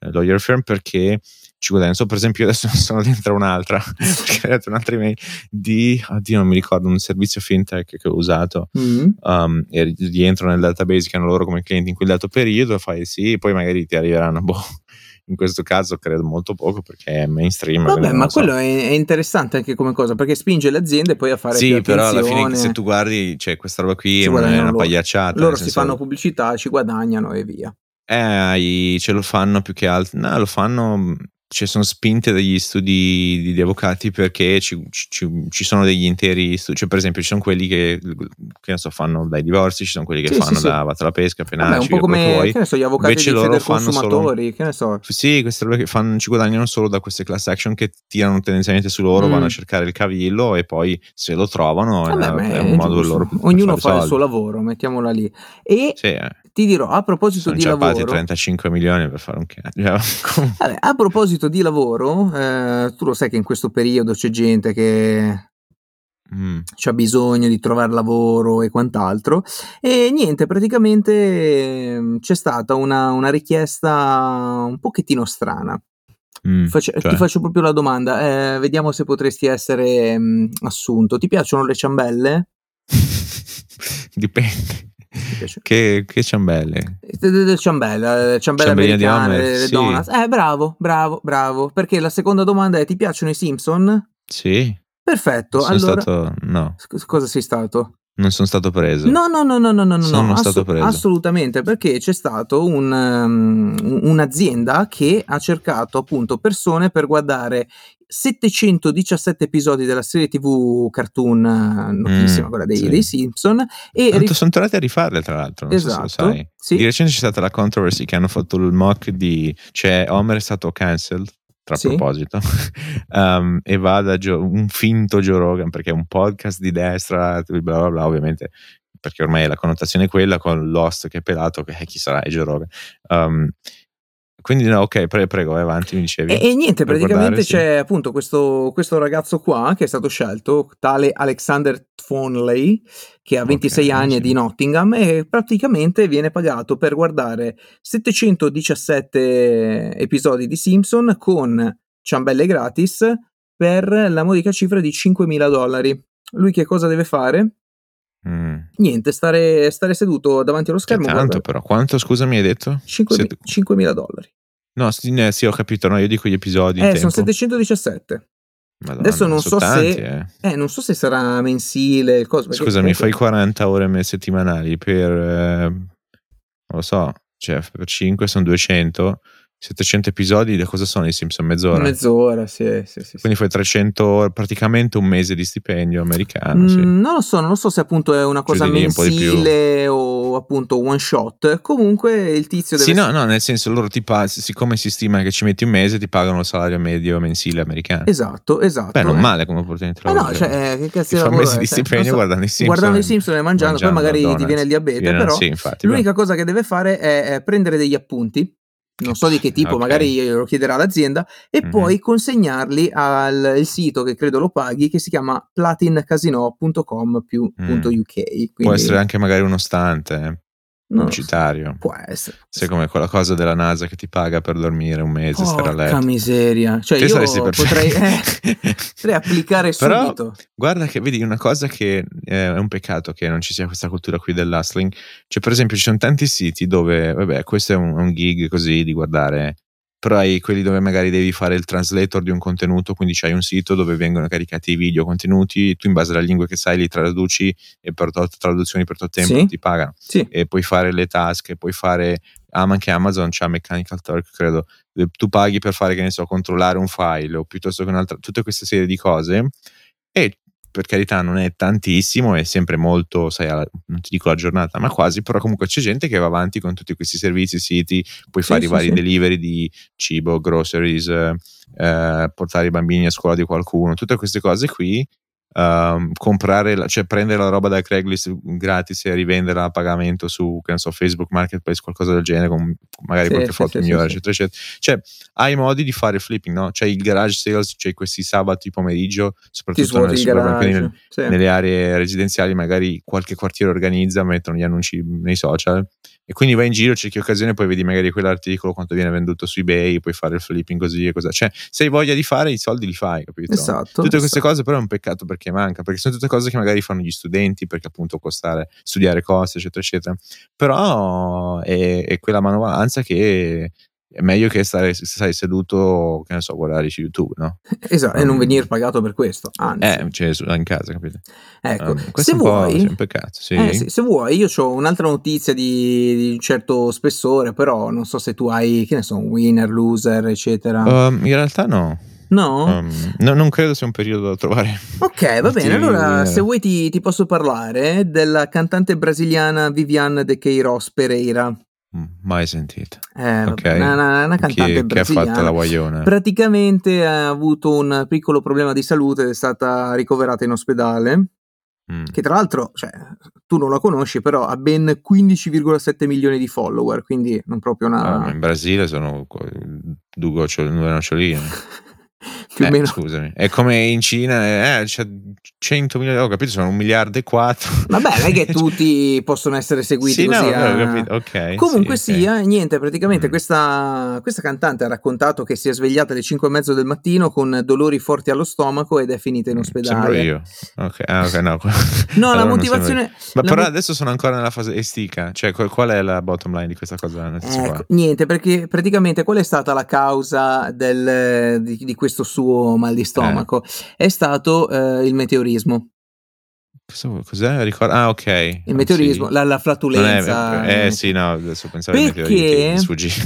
[SPEAKER 2] eh, lawyer firm perché ci guadagnano. So, per esempio, io adesso sono dentro un'altra, un'altra email di, oddio, non mi ricordo, un servizio fintech che ho usato
[SPEAKER 1] Mm.
[SPEAKER 2] um, e rientro nel database che hanno loro come clienti in quel dato periodo, fai sì, poi magari ti arriveranno, boh, in questo caso credo molto poco perché è mainstream.
[SPEAKER 1] Vabbè, ma
[SPEAKER 2] so.
[SPEAKER 1] quello è, interessante anche come cosa perché spinge le aziende poi a fare
[SPEAKER 2] Sì,
[SPEAKER 1] più
[SPEAKER 2] però alla fine se tu guardi, cioè, questa roba qui è una,
[SPEAKER 1] loro.
[SPEAKER 2] pagliacciata.
[SPEAKER 1] Loro si
[SPEAKER 2] senso-
[SPEAKER 1] fanno pubblicità, ci guadagnano e via.
[SPEAKER 2] Eh, ce lo fanno più che altro. No, lo fanno. Cioè, sono spinte dagli studi di, di avvocati perché ci, ci- ci sono degli interi studi. Cioè, per esempio, ci sono quelli che, che ne so, fanno dai divorzi, ci sono quelli che
[SPEAKER 1] Sì,
[SPEAKER 2] fanno
[SPEAKER 1] sì, sì.
[SPEAKER 2] da vatta alla pesca,
[SPEAKER 1] Vabbè, un po' come che so, gli avvocati
[SPEAKER 2] Invece
[SPEAKER 1] di
[SPEAKER 2] loro fanno solo-
[SPEAKER 1] Consumatori, che ne so.
[SPEAKER 2] Sì, queste robe che fanno, ci guadagnano solo da queste class action che tirano tendenzialmente su loro,
[SPEAKER 1] Mm.
[SPEAKER 2] vanno a cercare il cavillo e poi se lo trovano
[SPEAKER 1] Vabbè,
[SPEAKER 2] è
[SPEAKER 1] è
[SPEAKER 2] un modo
[SPEAKER 1] giusto.
[SPEAKER 2] loro
[SPEAKER 1] Ognuno fa il
[SPEAKER 2] soldi.
[SPEAKER 1] suo lavoro, mettiamola lì. E
[SPEAKER 2] Sì, eh.
[SPEAKER 1] Ti dirò, a proposito
[SPEAKER 2] sono
[SPEAKER 1] di lavoro,
[SPEAKER 2] 35 milioni per fare un cazzo.
[SPEAKER 1] Vabbè, a proposito di lavoro, eh, tu lo sai che in questo periodo c'è gente che
[SPEAKER 2] Mm.
[SPEAKER 1] c'ha bisogno di trovare lavoro e quant'altro. E niente, praticamente ehm, c'è stata una, una richiesta un pochettino strana.
[SPEAKER 2] Mm,
[SPEAKER 1] Face-
[SPEAKER 2] cioè?
[SPEAKER 1] Ti faccio proprio la domanda, eh, vediamo se potresti essere mh, assunto. Ti piacciono le ciambelle?
[SPEAKER 2] Dipende. Che, che ciambelle.
[SPEAKER 1] De- de- ciambella, eh, ciambelle
[SPEAKER 2] di Homer, sì.
[SPEAKER 1] donuts. Eh, bravo, bravo, bravo. Perché la seconda domanda è: ti piacciono i Simpson?
[SPEAKER 2] Sì.
[SPEAKER 1] Perfetto.
[SPEAKER 2] Sono
[SPEAKER 1] allora,
[SPEAKER 2] stato. No,
[SPEAKER 1] Sc- cosa sei stato?
[SPEAKER 2] non sono stato preso.
[SPEAKER 1] No, no, no, no, no, no, no,
[SPEAKER 2] Sono
[SPEAKER 1] no,
[SPEAKER 2] stato preso.
[SPEAKER 1] assolutamente, perché c'è stato un, um, un'azienda che ha cercato appunto persone per guardare 717 episodi della serie TV cartoon eh, notissima,
[SPEAKER 2] Mm,
[SPEAKER 1] quella dei,
[SPEAKER 2] sì.
[SPEAKER 1] dei Simpson, e
[SPEAKER 2] Tanto
[SPEAKER 1] rif-
[SPEAKER 2] sono tornati a rifarle, tra l'altro. Non so
[SPEAKER 1] Esatto,
[SPEAKER 2] sai.
[SPEAKER 1] sì.
[SPEAKER 2] Di recente c'è stata la controversy che hanno fatto il mock di. Cioè, Homer è stato cancelled. Tra
[SPEAKER 1] Sì.
[SPEAKER 2] proposito, Um, e va da Joe- un finto Joe Rogan perché è un podcast di destra, bla bla bla, ovviamente, perché ormai la connotazione è quella con Lost che è pelato, che eh, chi sarà? È Joe Rogan. Um, quindi, no, ok, pre- prego, vai avanti, mi dicevi.
[SPEAKER 1] E, e niente, praticamente
[SPEAKER 2] sì.
[SPEAKER 1] c'è appunto questo, questo ragazzo qua che è stato scelto, tale Alexander Thornley, che ha 26
[SPEAKER 2] Ok,
[SPEAKER 1] anni, è
[SPEAKER 2] sì.
[SPEAKER 1] di Nottingham e praticamente viene pagato per guardare 717 episodi di Simpson con ciambelle gratis per la modica cifra di 5.000 dollari. Lui che cosa deve fare?
[SPEAKER 2] Mm.
[SPEAKER 1] Niente, stare, stare seduto davanti allo
[SPEAKER 2] Che
[SPEAKER 1] schermo.
[SPEAKER 2] tanto,
[SPEAKER 1] guardare
[SPEAKER 2] però. Quanto, scusami, hai detto?
[SPEAKER 1] 5.000
[SPEAKER 2] Sette-
[SPEAKER 1] 5.000 dollari.
[SPEAKER 2] No, sì, ne- sì, ho capito, no, io dico gli episodi.
[SPEAKER 1] Eh, sono
[SPEAKER 2] tempo.
[SPEAKER 1] 717.
[SPEAKER 2] Madonna,
[SPEAKER 1] adesso non so se-
[SPEAKER 2] tanti, eh.
[SPEAKER 1] Eh, non so se sarà mensile. Cosa, perché
[SPEAKER 2] Scusami,
[SPEAKER 1] comunque-
[SPEAKER 2] fai 40 ore settimanali per, eh, non lo so, cioè per 5 sono 200, 700 episodi, da cosa sono i Simpson? Mezz'ora?
[SPEAKER 1] Mezz'ora, sì, sì, sì
[SPEAKER 2] Quindi fai 300 ore, praticamente un mese di stipendio americano. Mm, sì.
[SPEAKER 1] Non lo so, non lo so se appunto è una cosa mensile o appunto one shot. Comunque il tizio deve...
[SPEAKER 2] Sì, no, no, nel senso loro ti pagano, siccome si stima che ci metti un mese, ti pagano il salario medio mensile americano.
[SPEAKER 1] Esatto, esatto.
[SPEAKER 2] Beh, non eh. male come opportunità.
[SPEAKER 1] Ma no, cioè, eh, che cazzo
[SPEAKER 2] di lavoro mese di stipendio so, guardando i Simpson.
[SPEAKER 1] Guardando i Simpson e mangiando, mangiando poi magari ti viene il diabete, però sì, infatti, l'unica beh. cosa che deve fare è, è prendere degli appunti non so di che tipo, okay. magari lo chiederà l'azienda, e mm-hmm. poi consegnarli al sito che credo lo paghi, che si chiama platincasino.com più mm. Quindi...
[SPEAKER 2] Può essere anche magari uno stante. Pubblicitario.
[SPEAKER 1] Può essere.
[SPEAKER 2] Sei come quella cosa della NASA che ti paga per dormire un mese, Porca stare a letto.
[SPEAKER 1] miseria. Cioè, che io potrei, eh, potrei applicare
[SPEAKER 2] Però,
[SPEAKER 1] subito.
[SPEAKER 2] Guarda che vedi una cosa che eh, è un peccato che non ci sia questa cultura qui dell'hustling. Cioè, per esempio, ci sono tanti siti dove, vabbè, questo è un, un gig così di guardare però hai quelli dove magari devi fare il translator di un contenuto, quindi c'hai un sito dove vengono caricati i video contenuti, tu in base alla lingua che sai li traduci e per tot traduzioni per tot tempo sì. ti pagano.
[SPEAKER 1] Sì.
[SPEAKER 2] E puoi fare le task, puoi fare anche Amazon c'ha Mechanical Turk, credo. Tu paghi per fare, che ne so, controllare un file o piuttosto che un'altra, tutte queste serie di cose. E per carità non è tantissimo, è sempre molto, sai, non ti dico la giornata, ma quasi, però comunque c'è gente che va avanti con tutti questi servizi, siti, puoi sì, fare sì, i vari sì. delivery di cibo, groceries, eh, portare i bambini a scuola di qualcuno, tutte queste cose qui Uh, comprare, la, cioè prendere la roba da Craigslist gratis e rivenderla a pagamento su che so, Facebook Marketplace, qualcosa del genere, con magari sì, qualche foto sì, migliore, sì, eccetera, eccetera. Cioè, hai modi di fare flipping, no? C'è il garage sales, c'è questi sabati pomeriggio, soprattutto nelle, garage, nelle aree residenziali, magari qualche quartiere organizza, mettono gli annunci nei social e quindi vai in giro, cerchi occasione, poi vedi magari quell'articolo quanto viene venduto su eBay, puoi fare il flipping così e così. Cioè, se hai voglia di fare, i soldi li fai, capito?
[SPEAKER 1] Esatto.
[SPEAKER 2] Tutte
[SPEAKER 1] esatto.
[SPEAKER 2] queste cose però è un peccato perché manca, perché sono tutte cose che magari fanno gli studenti, perché appunto costare, studiare cose, eccetera, eccetera. Però è, è quella manovalanza che è meglio che stare stai seduto, che ne so, guardare su YouTube, no?
[SPEAKER 1] Esatto, um, e non mm. venire pagato per questo. Anzi.
[SPEAKER 2] Eh, cioè, in casa, capito?
[SPEAKER 1] Ecco, um, se vuoi,
[SPEAKER 2] un peccato, sì.
[SPEAKER 1] eh, sì, se vuoi, io ho un'altra notizia di, di, un certo spessore, però non so se tu hai, che ne so, un winner, loser, eccetera.
[SPEAKER 2] Um, in realtà no.
[SPEAKER 1] No?
[SPEAKER 2] Um, no? Non credo sia un periodo da trovare.
[SPEAKER 1] Ok, va bene. Allora, se vuoi, ti, ti, posso parlare della cantante brasiliana Viviane de Queiroz Pereira.
[SPEAKER 2] Mm, mai sentito.
[SPEAKER 1] Eh, okay. una, una, una, cantante
[SPEAKER 2] che, che ha fatto la guaglione.
[SPEAKER 1] Praticamente ha avuto un piccolo problema di salute ed è stata ricoverata in ospedale. Mm. Che tra l'altro, cioè, tu non la conosci, però ha ben 15,7 milioni di follower, quindi non proprio una.
[SPEAKER 2] Ah, in Brasile sono due, gocciol- due noccioline.
[SPEAKER 1] più o
[SPEAKER 2] eh,
[SPEAKER 1] meno.
[SPEAKER 2] Scusami, è come in Cina, eh, c'è 100 milioni, ho capito, sono un miliardo e quattro.
[SPEAKER 1] Vabbè, non è che tutti possono essere seguiti
[SPEAKER 2] sì,
[SPEAKER 1] così.
[SPEAKER 2] No, a... ho capito. Okay,
[SPEAKER 1] Comunque
[SPEAKER 2] sì,
[SPEAKER 1] sia, okay. niente, praticamente mm. questa, questa, cantante ha raccontato che si è svegliata alle 5 e mezzo del mattino con dolori forti allo stomaco ed è finita in mm, ospedale.
[SPEAKER 2] Sembro io. Ok, ah, okay no.
[SPEAKER 1] no, allora la motivazione...
[SPEAKER 2] Ma
[SPEAKER 1] la
[SPEAKER 2] però
[SPEAKER 1] mo-
[SPEAKER 2] adesso sono ancora nella fase estica, cioè qual è la bottom line di questa cosa?
[SPEAKER 1] Ecco, niente, perché praticamente qual è stata la causa del, di, di questo suo mal di stomaco, eh. è stato eh, il meteorismo.
[SPEAKER 2] Cos'è? Ricordo. Ah, ok.
[SPEAKER 1] Il meteorismo, sì. la, la, flatulenza.
[SPEAKER 2] È, eh sì, no, adesso pensavo Perché... ai meteoriti sfuggi.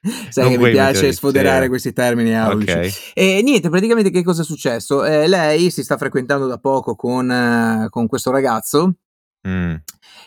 [SPEAKER 1] Sai non che mi piace sfoderare sì. questi termini aulici. Okay. E niente, praticamente che cosa è successo? Eh, lei si sta frequentando da poco con, eh, con questo ragazzo. Mm.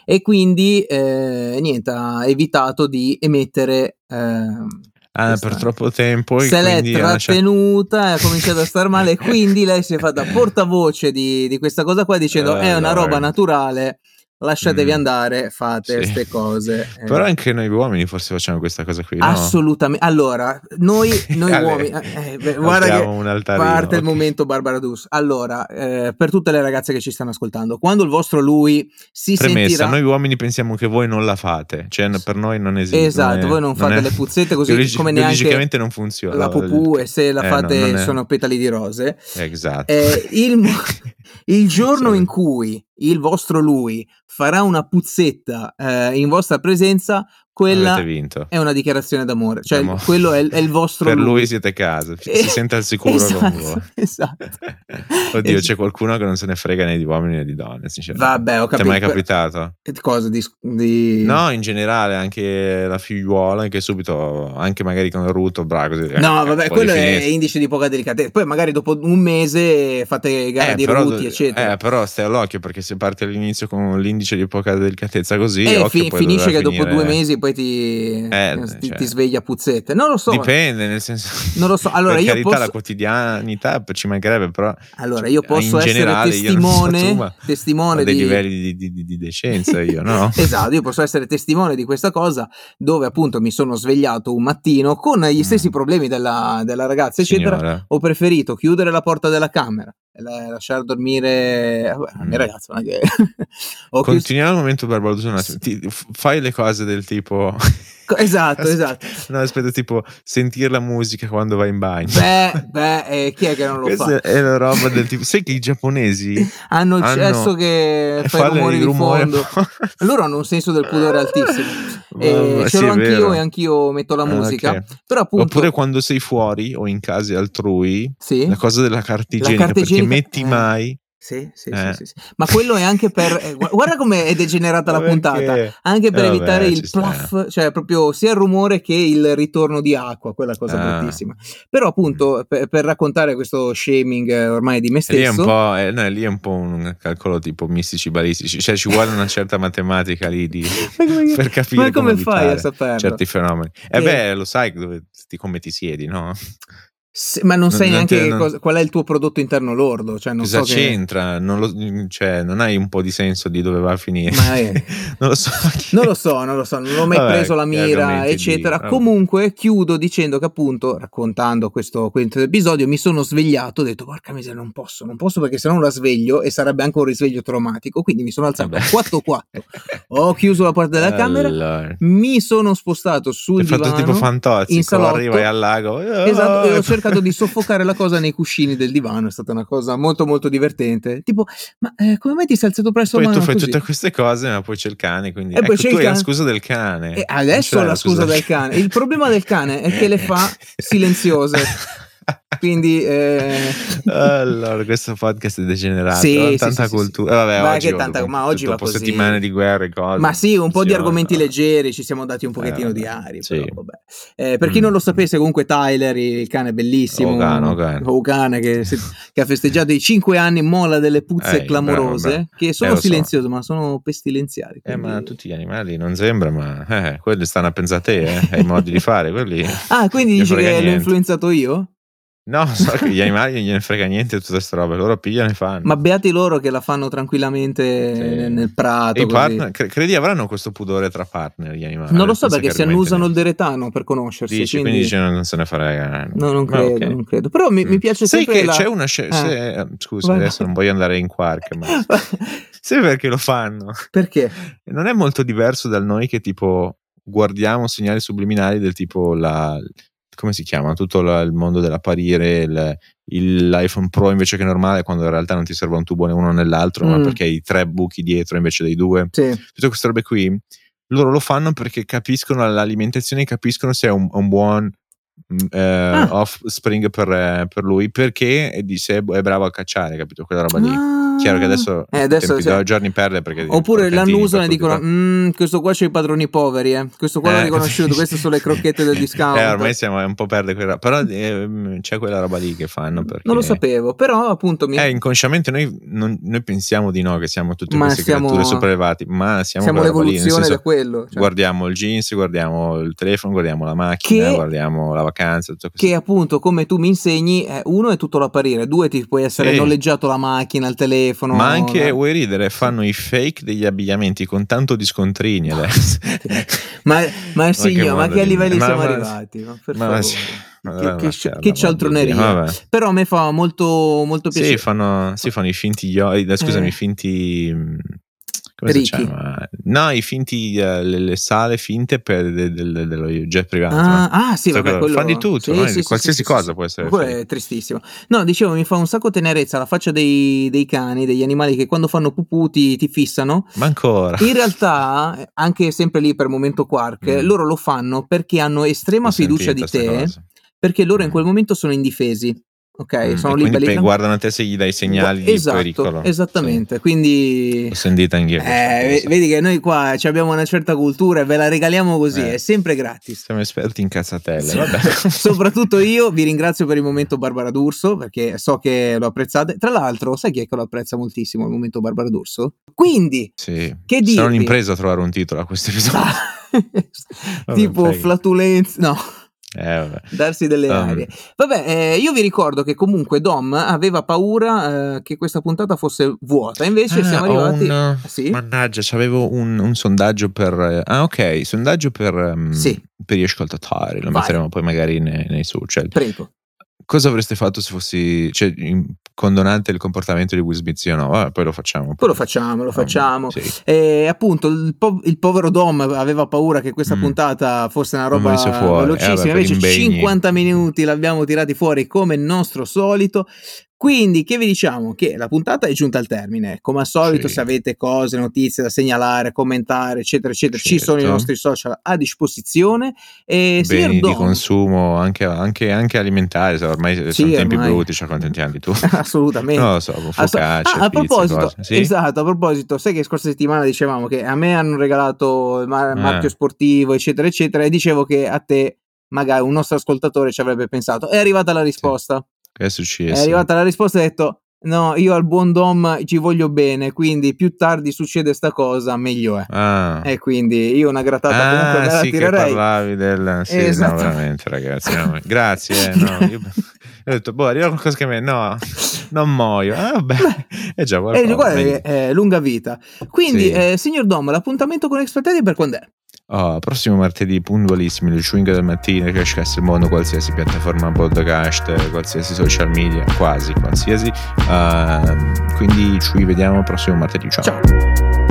[SPEAKER 1] E quindi eh, niente, ha evitato di emettere eh,
[SPEAKER 2] Ah, per troppo tempo.
[SPEAKER 1] Se l'è trattenuta, ha cominciato a star male, e quindi lei si è fatta portavoce di, di questa cosa qua dicendo uh, è una roba naturale lasciatevi mm. andare, fate queste sì. cose.
[SPEAKER 2] Però anche noi uomini forse facciamo questa cosa qui. No?
[SPEAKER 1] Assolutamente. Allora, noi, noi uomini, eh, beh, guarda che parte okay. il momento Barbara Dus. Allora, eh, per tutte le ragazze che ci stanno ascoltando, quando il vostro lui si
[SPEAKER 2] Premessa,
[SPEAKER 1] sentirà...
[SPEAKER 2] noi uomini pensiamo che voi non la fate, cioè per noi non esiste.
[SPEAKER 1] Esatto,
[SPEAKER 2] non è,
[SPEAKER 1] voi non fate non è, le puzzette così biologi- come neanche...
[SPEAKER 2] Biologicamente non funziona.
[SPEAKER 1] La pupù e se la eh, fate no, sono petali di rose.
[SPEAKER 2] Esatto.
[SPEAKER 1] Eh, il, il giorno in cui il vostro lui farà una puzzetta eh, in vostra presenza, quella è una dichiarazione d'amore. Cioè, Siamo... quello è, è, il vostro.
[SPEAKER 2] per lui siete a casa, si eh, sente al sicuro
[SPEAKER 1] esatto,
[SPEAKER 2] con voi.
[SPEAKER 1] Esatto.
[SPEAKER 2] Oddio, c'è qualcuno che non se ne frega né di uomini né di donne, sinceramente.
[SPEAKER 1] Vabbè, ho capito.
[SPEAKER 2] Ti è mai capitato?
[SPEAKER 1] Cosa? Di, di...
[SPEAKER 2] No, in generale, anche la figliuola che subito, anche magari con ruto, bravo. Così,
[SPEAKER 1] no, vabbè, quello è indice di poca delicatezza. Poi magari dopo un mese fate gara eh, di però, ruti, eccetera.
[SPEAKER 2] Eh, però stai all'occhio perché se parti all'inizio con l'indice di poca delicatezza così,
[SPEAKER 1] eh,
[SPEAKER 2] fi-
[SPEAKER 1] finisce che
[SPEAKER 2] finire...
[SPEAKER 1] dopo due mesi poi ti, eh, ti, cioè, ti, sveglia puzzette. Non lo so.
[SPEAKER 2] Dipende, nel senso.
[SPEAKER 1] Non lo so. Allora,
[SPEAKER 2] per
[SPEAKER 1] io
[SPEAKER 2] carità,
[SPEAKER 1] posso...
[SPEAKER 2] la quotidianità ci mancherebbe, però.
[SPEAKER 1] Allora, io posso
[SPEAKER 2] essere
[SPEAKER 1] generale, testimone,
[SPEAKER 2] so tu,
[SPEAKER 1] testimone
[SPEAKER 2] dei
[SPEAKER 1] di...
[SPEAKER 2] livelli di, di, di, decenza, io, no?
[SPEAKER 1] esatto, io posso essere testimone di questa cosa dove appunto mi sono svegliato un mattino con gli stessi mm. problemi della, della ragazza, eccetera. Signora. Ho preferito chiudere la porta della camera, lasciare dormire la mia mm. ragazza. Che...
[SPEAKER 2] Continuiamo il momento barbaroso un attimo. Ti, fai le cose del tipo.
[SPEAKER 1] Esatto, esatto.
[SPEAKER 2] No, aspetta, tipo sentire la musica quando vai in bagno.
[SPEAKER 1] Beh, beh, eh, chi è che non lo
[SPEAKER 2] Questa
[SPEAKER 1] fa?
[SPEAKER 2] È la roba del tipo. Sai che i giapponesi
[SPEAKER 1] hanno il cesso che fa rumori di fondo. Loro hanno un senso del pudore altissimo. Eh, ce l'ho anch'io e anch'io metto la musica. Okay. Però appunto,
[SPEAKER 2] Oppure quando sei fuori o in case altrui,
[SPEAKER 1] sì?
[SPEAKER 2] la cosa della carta igienica, carta igienica perché metti
[SPEAKER 1] eh.
[SPEAKER 2] mai
[SPEAKER 1] sì, sì, eh. sì, sì, Ma quello è anche per. Eh, guarda come è degenerata la puntata. Anche per eh, evitare vabbè, il pluff, cioè proprio sia il rumore che il ritorno di acqua, quella cosa ah. bruttissima. Però, appunto, per, per, raccontare questo shaming eh, ormai di me stesso.
[SPEAKER 2] Lì è, un po', no, lì è un po' un calcolo tipo mistici balistici. Cioè, ci vuole una certa matematica lì di, per capire.
[SPEAKER 1] Ma come,
[SPEAKER 2] come
[SPEAKER 1] fai a saperlo?
[SPEAKER 2] Certi fenomeni. E eh beh, lo sai dove, come ti siedi, no?
[SPEAKER 1] Se, ma non sai non, neanche non, cosa, qual è il tuo prodotto interno lordo. Cioè non
[SPEAKER 2] cosa
[SPEAKER 1] so
[SPEAKER 2] c'entra?
[SPEAKER 1] Che...
[SPEAKER 2] Non, lo, cioè, non hai un po' di senso di dove va a finire. Non lo so.
[SPEAKER 1] Non lo so, non lo so, non ho mai Vabbè, preso la mira, eccetera. Di... Comunque chiudo dicendo che appunto, raccontando questo, questo episodio, mi sono svegliato, ho detto porca miseria, non posso, non posso perché se no la sveglio e sarebbe anche un risveglio traumatico. Quindi mi sono alzato a 4-4, ho chiuso la porta della camera, allora. mi sono spostato sul
[SPEAKER 2] Hai
[SPEAKER 1] divano.
[SPEAKER 2] fatto tipo fantozzico, in salotto, arrivai al lago.
[SPEAKER 1] Esatto, e ho cercato di soffocare la cosa nei cuscini del divano, è stata una cosa molto molto divertente. Tipo, ma eh, come mai ti sei alzato presso
[SPEAKER 2] poi
[SPEAKER 1] mano
[SPEAKER 2] tu fai
[SPEAKER 1] così?
[SPEAKER 2] tutte queste cose, ma poi c'è il cane, quindi e ecco, tu hai la scusa del cane.
[SPEAKER 1] E adesso ho la scusa del cane. Il problema del cane è che le fa silenziose. Quindi, eh...
[SPEAKER 2] allora, questo podcast è degenerato. Sì, tanta sì, cultura. Sì, Vabbè,
[SPEAKER 1] ma
[SPEAKER 2] oggi,
[SPEAKER 1] tanta, ma oggi va così.
[SPEAKER 2] settimane di guerra e cose.
[SPEAKER 1] Ma sì, un po' di argomenti leggeri. Ci siamo dati un pochettino eh, di aria. Però, eh, per chi mm. non lo sapesse, comunque, Tyler, il cane bellissimo.
[SPEAKER 2] Ogano, Ogano.
[SPEAKER 1] Ogano che, che, ha festeggiato i 5 anni, mola delle puzze clamorose. Bravo, bravo. Che sono eh, silenziose, so. ma sono pestilenziali.
[SPEAKER 2] Eh, quindi... Eh, ma tutti gli animali non sembra, ma eh, quelli stanno a pensare a te, eh, ai modi di fare. Quelli...
[SPEAKER 1] Ah, quindi dici che l'ho influenzato io?
[SPEAKER 2] No, so che gli animali non gliene frega niente tutte queste robe, loro pigliano e fanno.
[SPEAKER 1] Ma beati loro che la fanno tranquillamente sì. nel prato. E
[SPEAKER 2] partner, credi avranno questo pudore tra partner gli animali?
[SPEAKER 1] Non lo so perché si annusano il deretano per conoscersi.
[SPEAKER 2] Dici,
[SPEAKER 1] quindi,
[SPEAKER 2] quindi dice, non se ne frega.
[SPEAKER 1] No, non credo, okay. non credo. Però mi, mm. mi piace
[SPEAKER 2] Sai che
[SPEAKER 1] la...
[SPEAKER 2] c'è una scelta... Eh. eh. Scusa, Vai. adesso non voglio andare in quark, ma... Sai perché lo fanno?
[SPEAKER 1] Perché?
[SPEAKER 2] Non è molto diverso dal noi che tipo guardiamo segnali subliminali del tipo la come si chiama? Tutto la, il mondo dell'apparire, il, il, l'iPhone Pro invece che normale, quando in realtà non ti serve un tubo né uno nell'altro, mm. ma perché hai tre buchi dietro invece dei due.
[SPEAKER 1] Sì.
[SPEAKER 2] Tutte queste robe qui, loro lo fanno perché capiscono l'alimentazione, capiscono se è un, un buon eh, ah. offspring per, per, lui, perché dice è bravo a cacciare, capito? Quella roba lì. Ah Chiaro che adesso,
[SPEAKER 1] eh, adesso
[SPEAKER 2] sì. giorni perde perché
[SPEAKER 1] Oppure l'annusano e dicono mm, questo qua c'è i padroni poveri, eh. questo qua eh. l'ho riconosciuto, queste sono le crocchette del discount.
[SPEAKER 2] Eh, ormai siamo un po' perde quella però eh, c'è quella roba lì che fanno perché...
[SPEAKER 1] Non lo sapevo, però appunto mi...
[SPEAKER 2] Eh, inconsciamente noi, non, noi pensiamo di no che siamo tutte ma queste siamo... creature sopraelevati, ma siamo,
[SPEAKER 1] siamo l'evoluzione da quello.
[SPEAKER 2] Cioè. Guardiamo il jeans, guardiamo il telefono, guardiamo la macchina, che... guardiamo la vacanza,
[SPEAKER 1] Che appunto, come tu mi insegni, eh, uno è tutto l'apparire, due ti puoi essere sì. noleggiato la macchina, il telefono.
[SPEAKER 2] Ma anche che vuoi ridere, fanno i fake degli abbigliamenti con tanto di scontrini adesso.
[SPEAKER 1] ma, ma signor, ma, che a livelli ma, siamo ma, arrivati? Ma per ma,
[SPEAKER 2] sì,
[SPEAKER 1] che, che, certa, che cialtroneria però a me fa molto, molto piacere
[SPEAKER 2] sì fanno, sì, fanno i finti scusami eh. i finti
[SPEAKER 1] Ricchi.
[SPEAKER 2] No, i finti, uh, le, le, sale finte per de, de, de, dello jet privato.
[SPEAKER 1] Ah, ah sì, vabbè, quello...
[SPEAKER 2] Fanno di tutto,
[SPEAKER 1] sì,
[SPEAKER 2] no?
[SPEAKER 1] sì,
[SPEAKER 2] qualsiasi
[SPEAKER 1] sì,
[SPEAKER 2] cosa può essere.
[SPEAKER 1] Quello è tristissimo. No, dicevo, mi fa un sacco tenerezza la faccia dei, dei cani, degli animali che quando fanno pupù ti, ti, fissano.
[SPEAKER 2] Ma ancora.
[SPEAKER 1] In realtà, anche sempre lì per momento quark, mm. loro lo fanno perché hanno estrema Ho fiducia di te, perché loro in quel momento sono indifesi. Ok, mm, sono lì belli.
[SPEAKER 2] guardano a te se gli dai segnali
[SPEAKER 1] esatto,
[SPEAKER 2] di pericolo.
[SPEAKER 1] Esattamente, sì. quindi.
[SPEAKER 2] L'ho sentita anch'io.
[SPEAKER 1] Eh, vedi che noi qua abbiamo una certa cultura e ve la regaliamo così, eh. è sempre gratis.
[SPEAKER 2] Siamo esperti in cazzatelle, sì. vabbè.
[SPEAKER 1] Soprattutto io vi ringrazio per il momento Barbara D'Urso, perché so che lo apprezzate. Tra l'altro, sai chi è che lo apprezza moltissimo il momento Barbara D'Urso? Quindi,
[SPEAKER 2] sì.
[SPEAKER 1] che dire?
[SPEAKER 2] Sarà un'impresa trovare un titolo a questo episodio.
[SPEAKER 1] tipo flatulenza, no.
[SPEAKER 2] Eh,
[SPEAKER 1] darsi delle um. arie. Vabbè, eh, io vi ricordo che comunque Dom aveva paura eh, che questa puntata fosse vuota, invece
[SPEAKER 2] ah,
[SPEAKER 1] siamo arrivati.
[SPEAKER 2] Un, sì? Mannaggia, avevo un, un, sondaggio per. Eh, ah, ok, sondaggio per, um,
[SPEAKER 1] sì.
[SPEAKER 2] per gli ascoltatori. Lo Vai. metteremo poi magari nei, nei social.
[SPEAKER 1] Prego
[SPEAKER 2] cosa avreste fatto se fossi cioè, condonante il comportamento di Will Smith? Sì o no? Vabbè, poi lo facciamo.
[SPEAKER 1] Poi lo facciamo, lo facciamo.
[SPEAKER 2] Sì.
[SPEAKER 1] E appunto il, po- il, povero Dom aveva paura che questa mm. puntata fosse una roba velocissima, eh, invece 50 minuti l'abbiamo tirati fuori come il nostro solito. Quindi, che vi diciamo? Che la puntata è giunta al termine. Come al solito, sì. se avete cose, notizie da segnalare, commentare, eccetera, eccetera, certo. ci sono i certo. nostri social a disposizione. E
[SPEAKER 2] Beni di consumo, anche, anche, anche alimentari, so, ormai sì, sono tempi brutti, ci accontentiamo di tu.
[SPEAKER 1] Assolutamente.
[SPEAKER 2] non lo so, focaccia,
[SPEAKER 1] ah, a
[SPEAKER 2] pizza,
[SPEAKER 1] proposito, sì? esatto, a proposito, sai che scorsa settimana dicevamo che a me hanno regalato il mar- eh. marchio sportivo, eccetera, eccetera, e dicevo che a te magari un nostro ascoltatore ci avrebbe pensato. È arrivata la risposta.
[SPEAKER 2] Sì. Che è successo?
[SPEAKER 1] È arrivata la risposta e ha detto No, io al buon Dom ci voglio bene, quindi più tardi succede sta cosa, meglio è.
[SPEAKER 2] Ah.
[SPEAKER 1] E quindi io una grattata
[SPEAKER 2] ah,
[SPEAKER 1] comunque me la
[SPEAKER 2] sì,
[SPEAKER 1] tirerei.
[SPEAKER 2] Che parlavi del... Sì, esatto. no, veramente ragazzi, no, grazie. Eh, no, io... ho detto, boh, arriva qualcosa che me... No, non muoio. Ah, vabbè, è già qualcosa.
[SPEAKER 1] Eh, guarda, è, è lunga vita. Quindi, sì. eh, signor Dom, l'appuntamento con Expertati per quando è?
[SPEAKER 2] Oh, prossimo martedì puntualissimi alle 5 del mattino che esce il mondo qualsiasi piattaforma podcast qualsiasi social media quasi qualsiasi uh, quindi ci vediamo prossimo martedì ciao.
[SPEAKER 1] ciao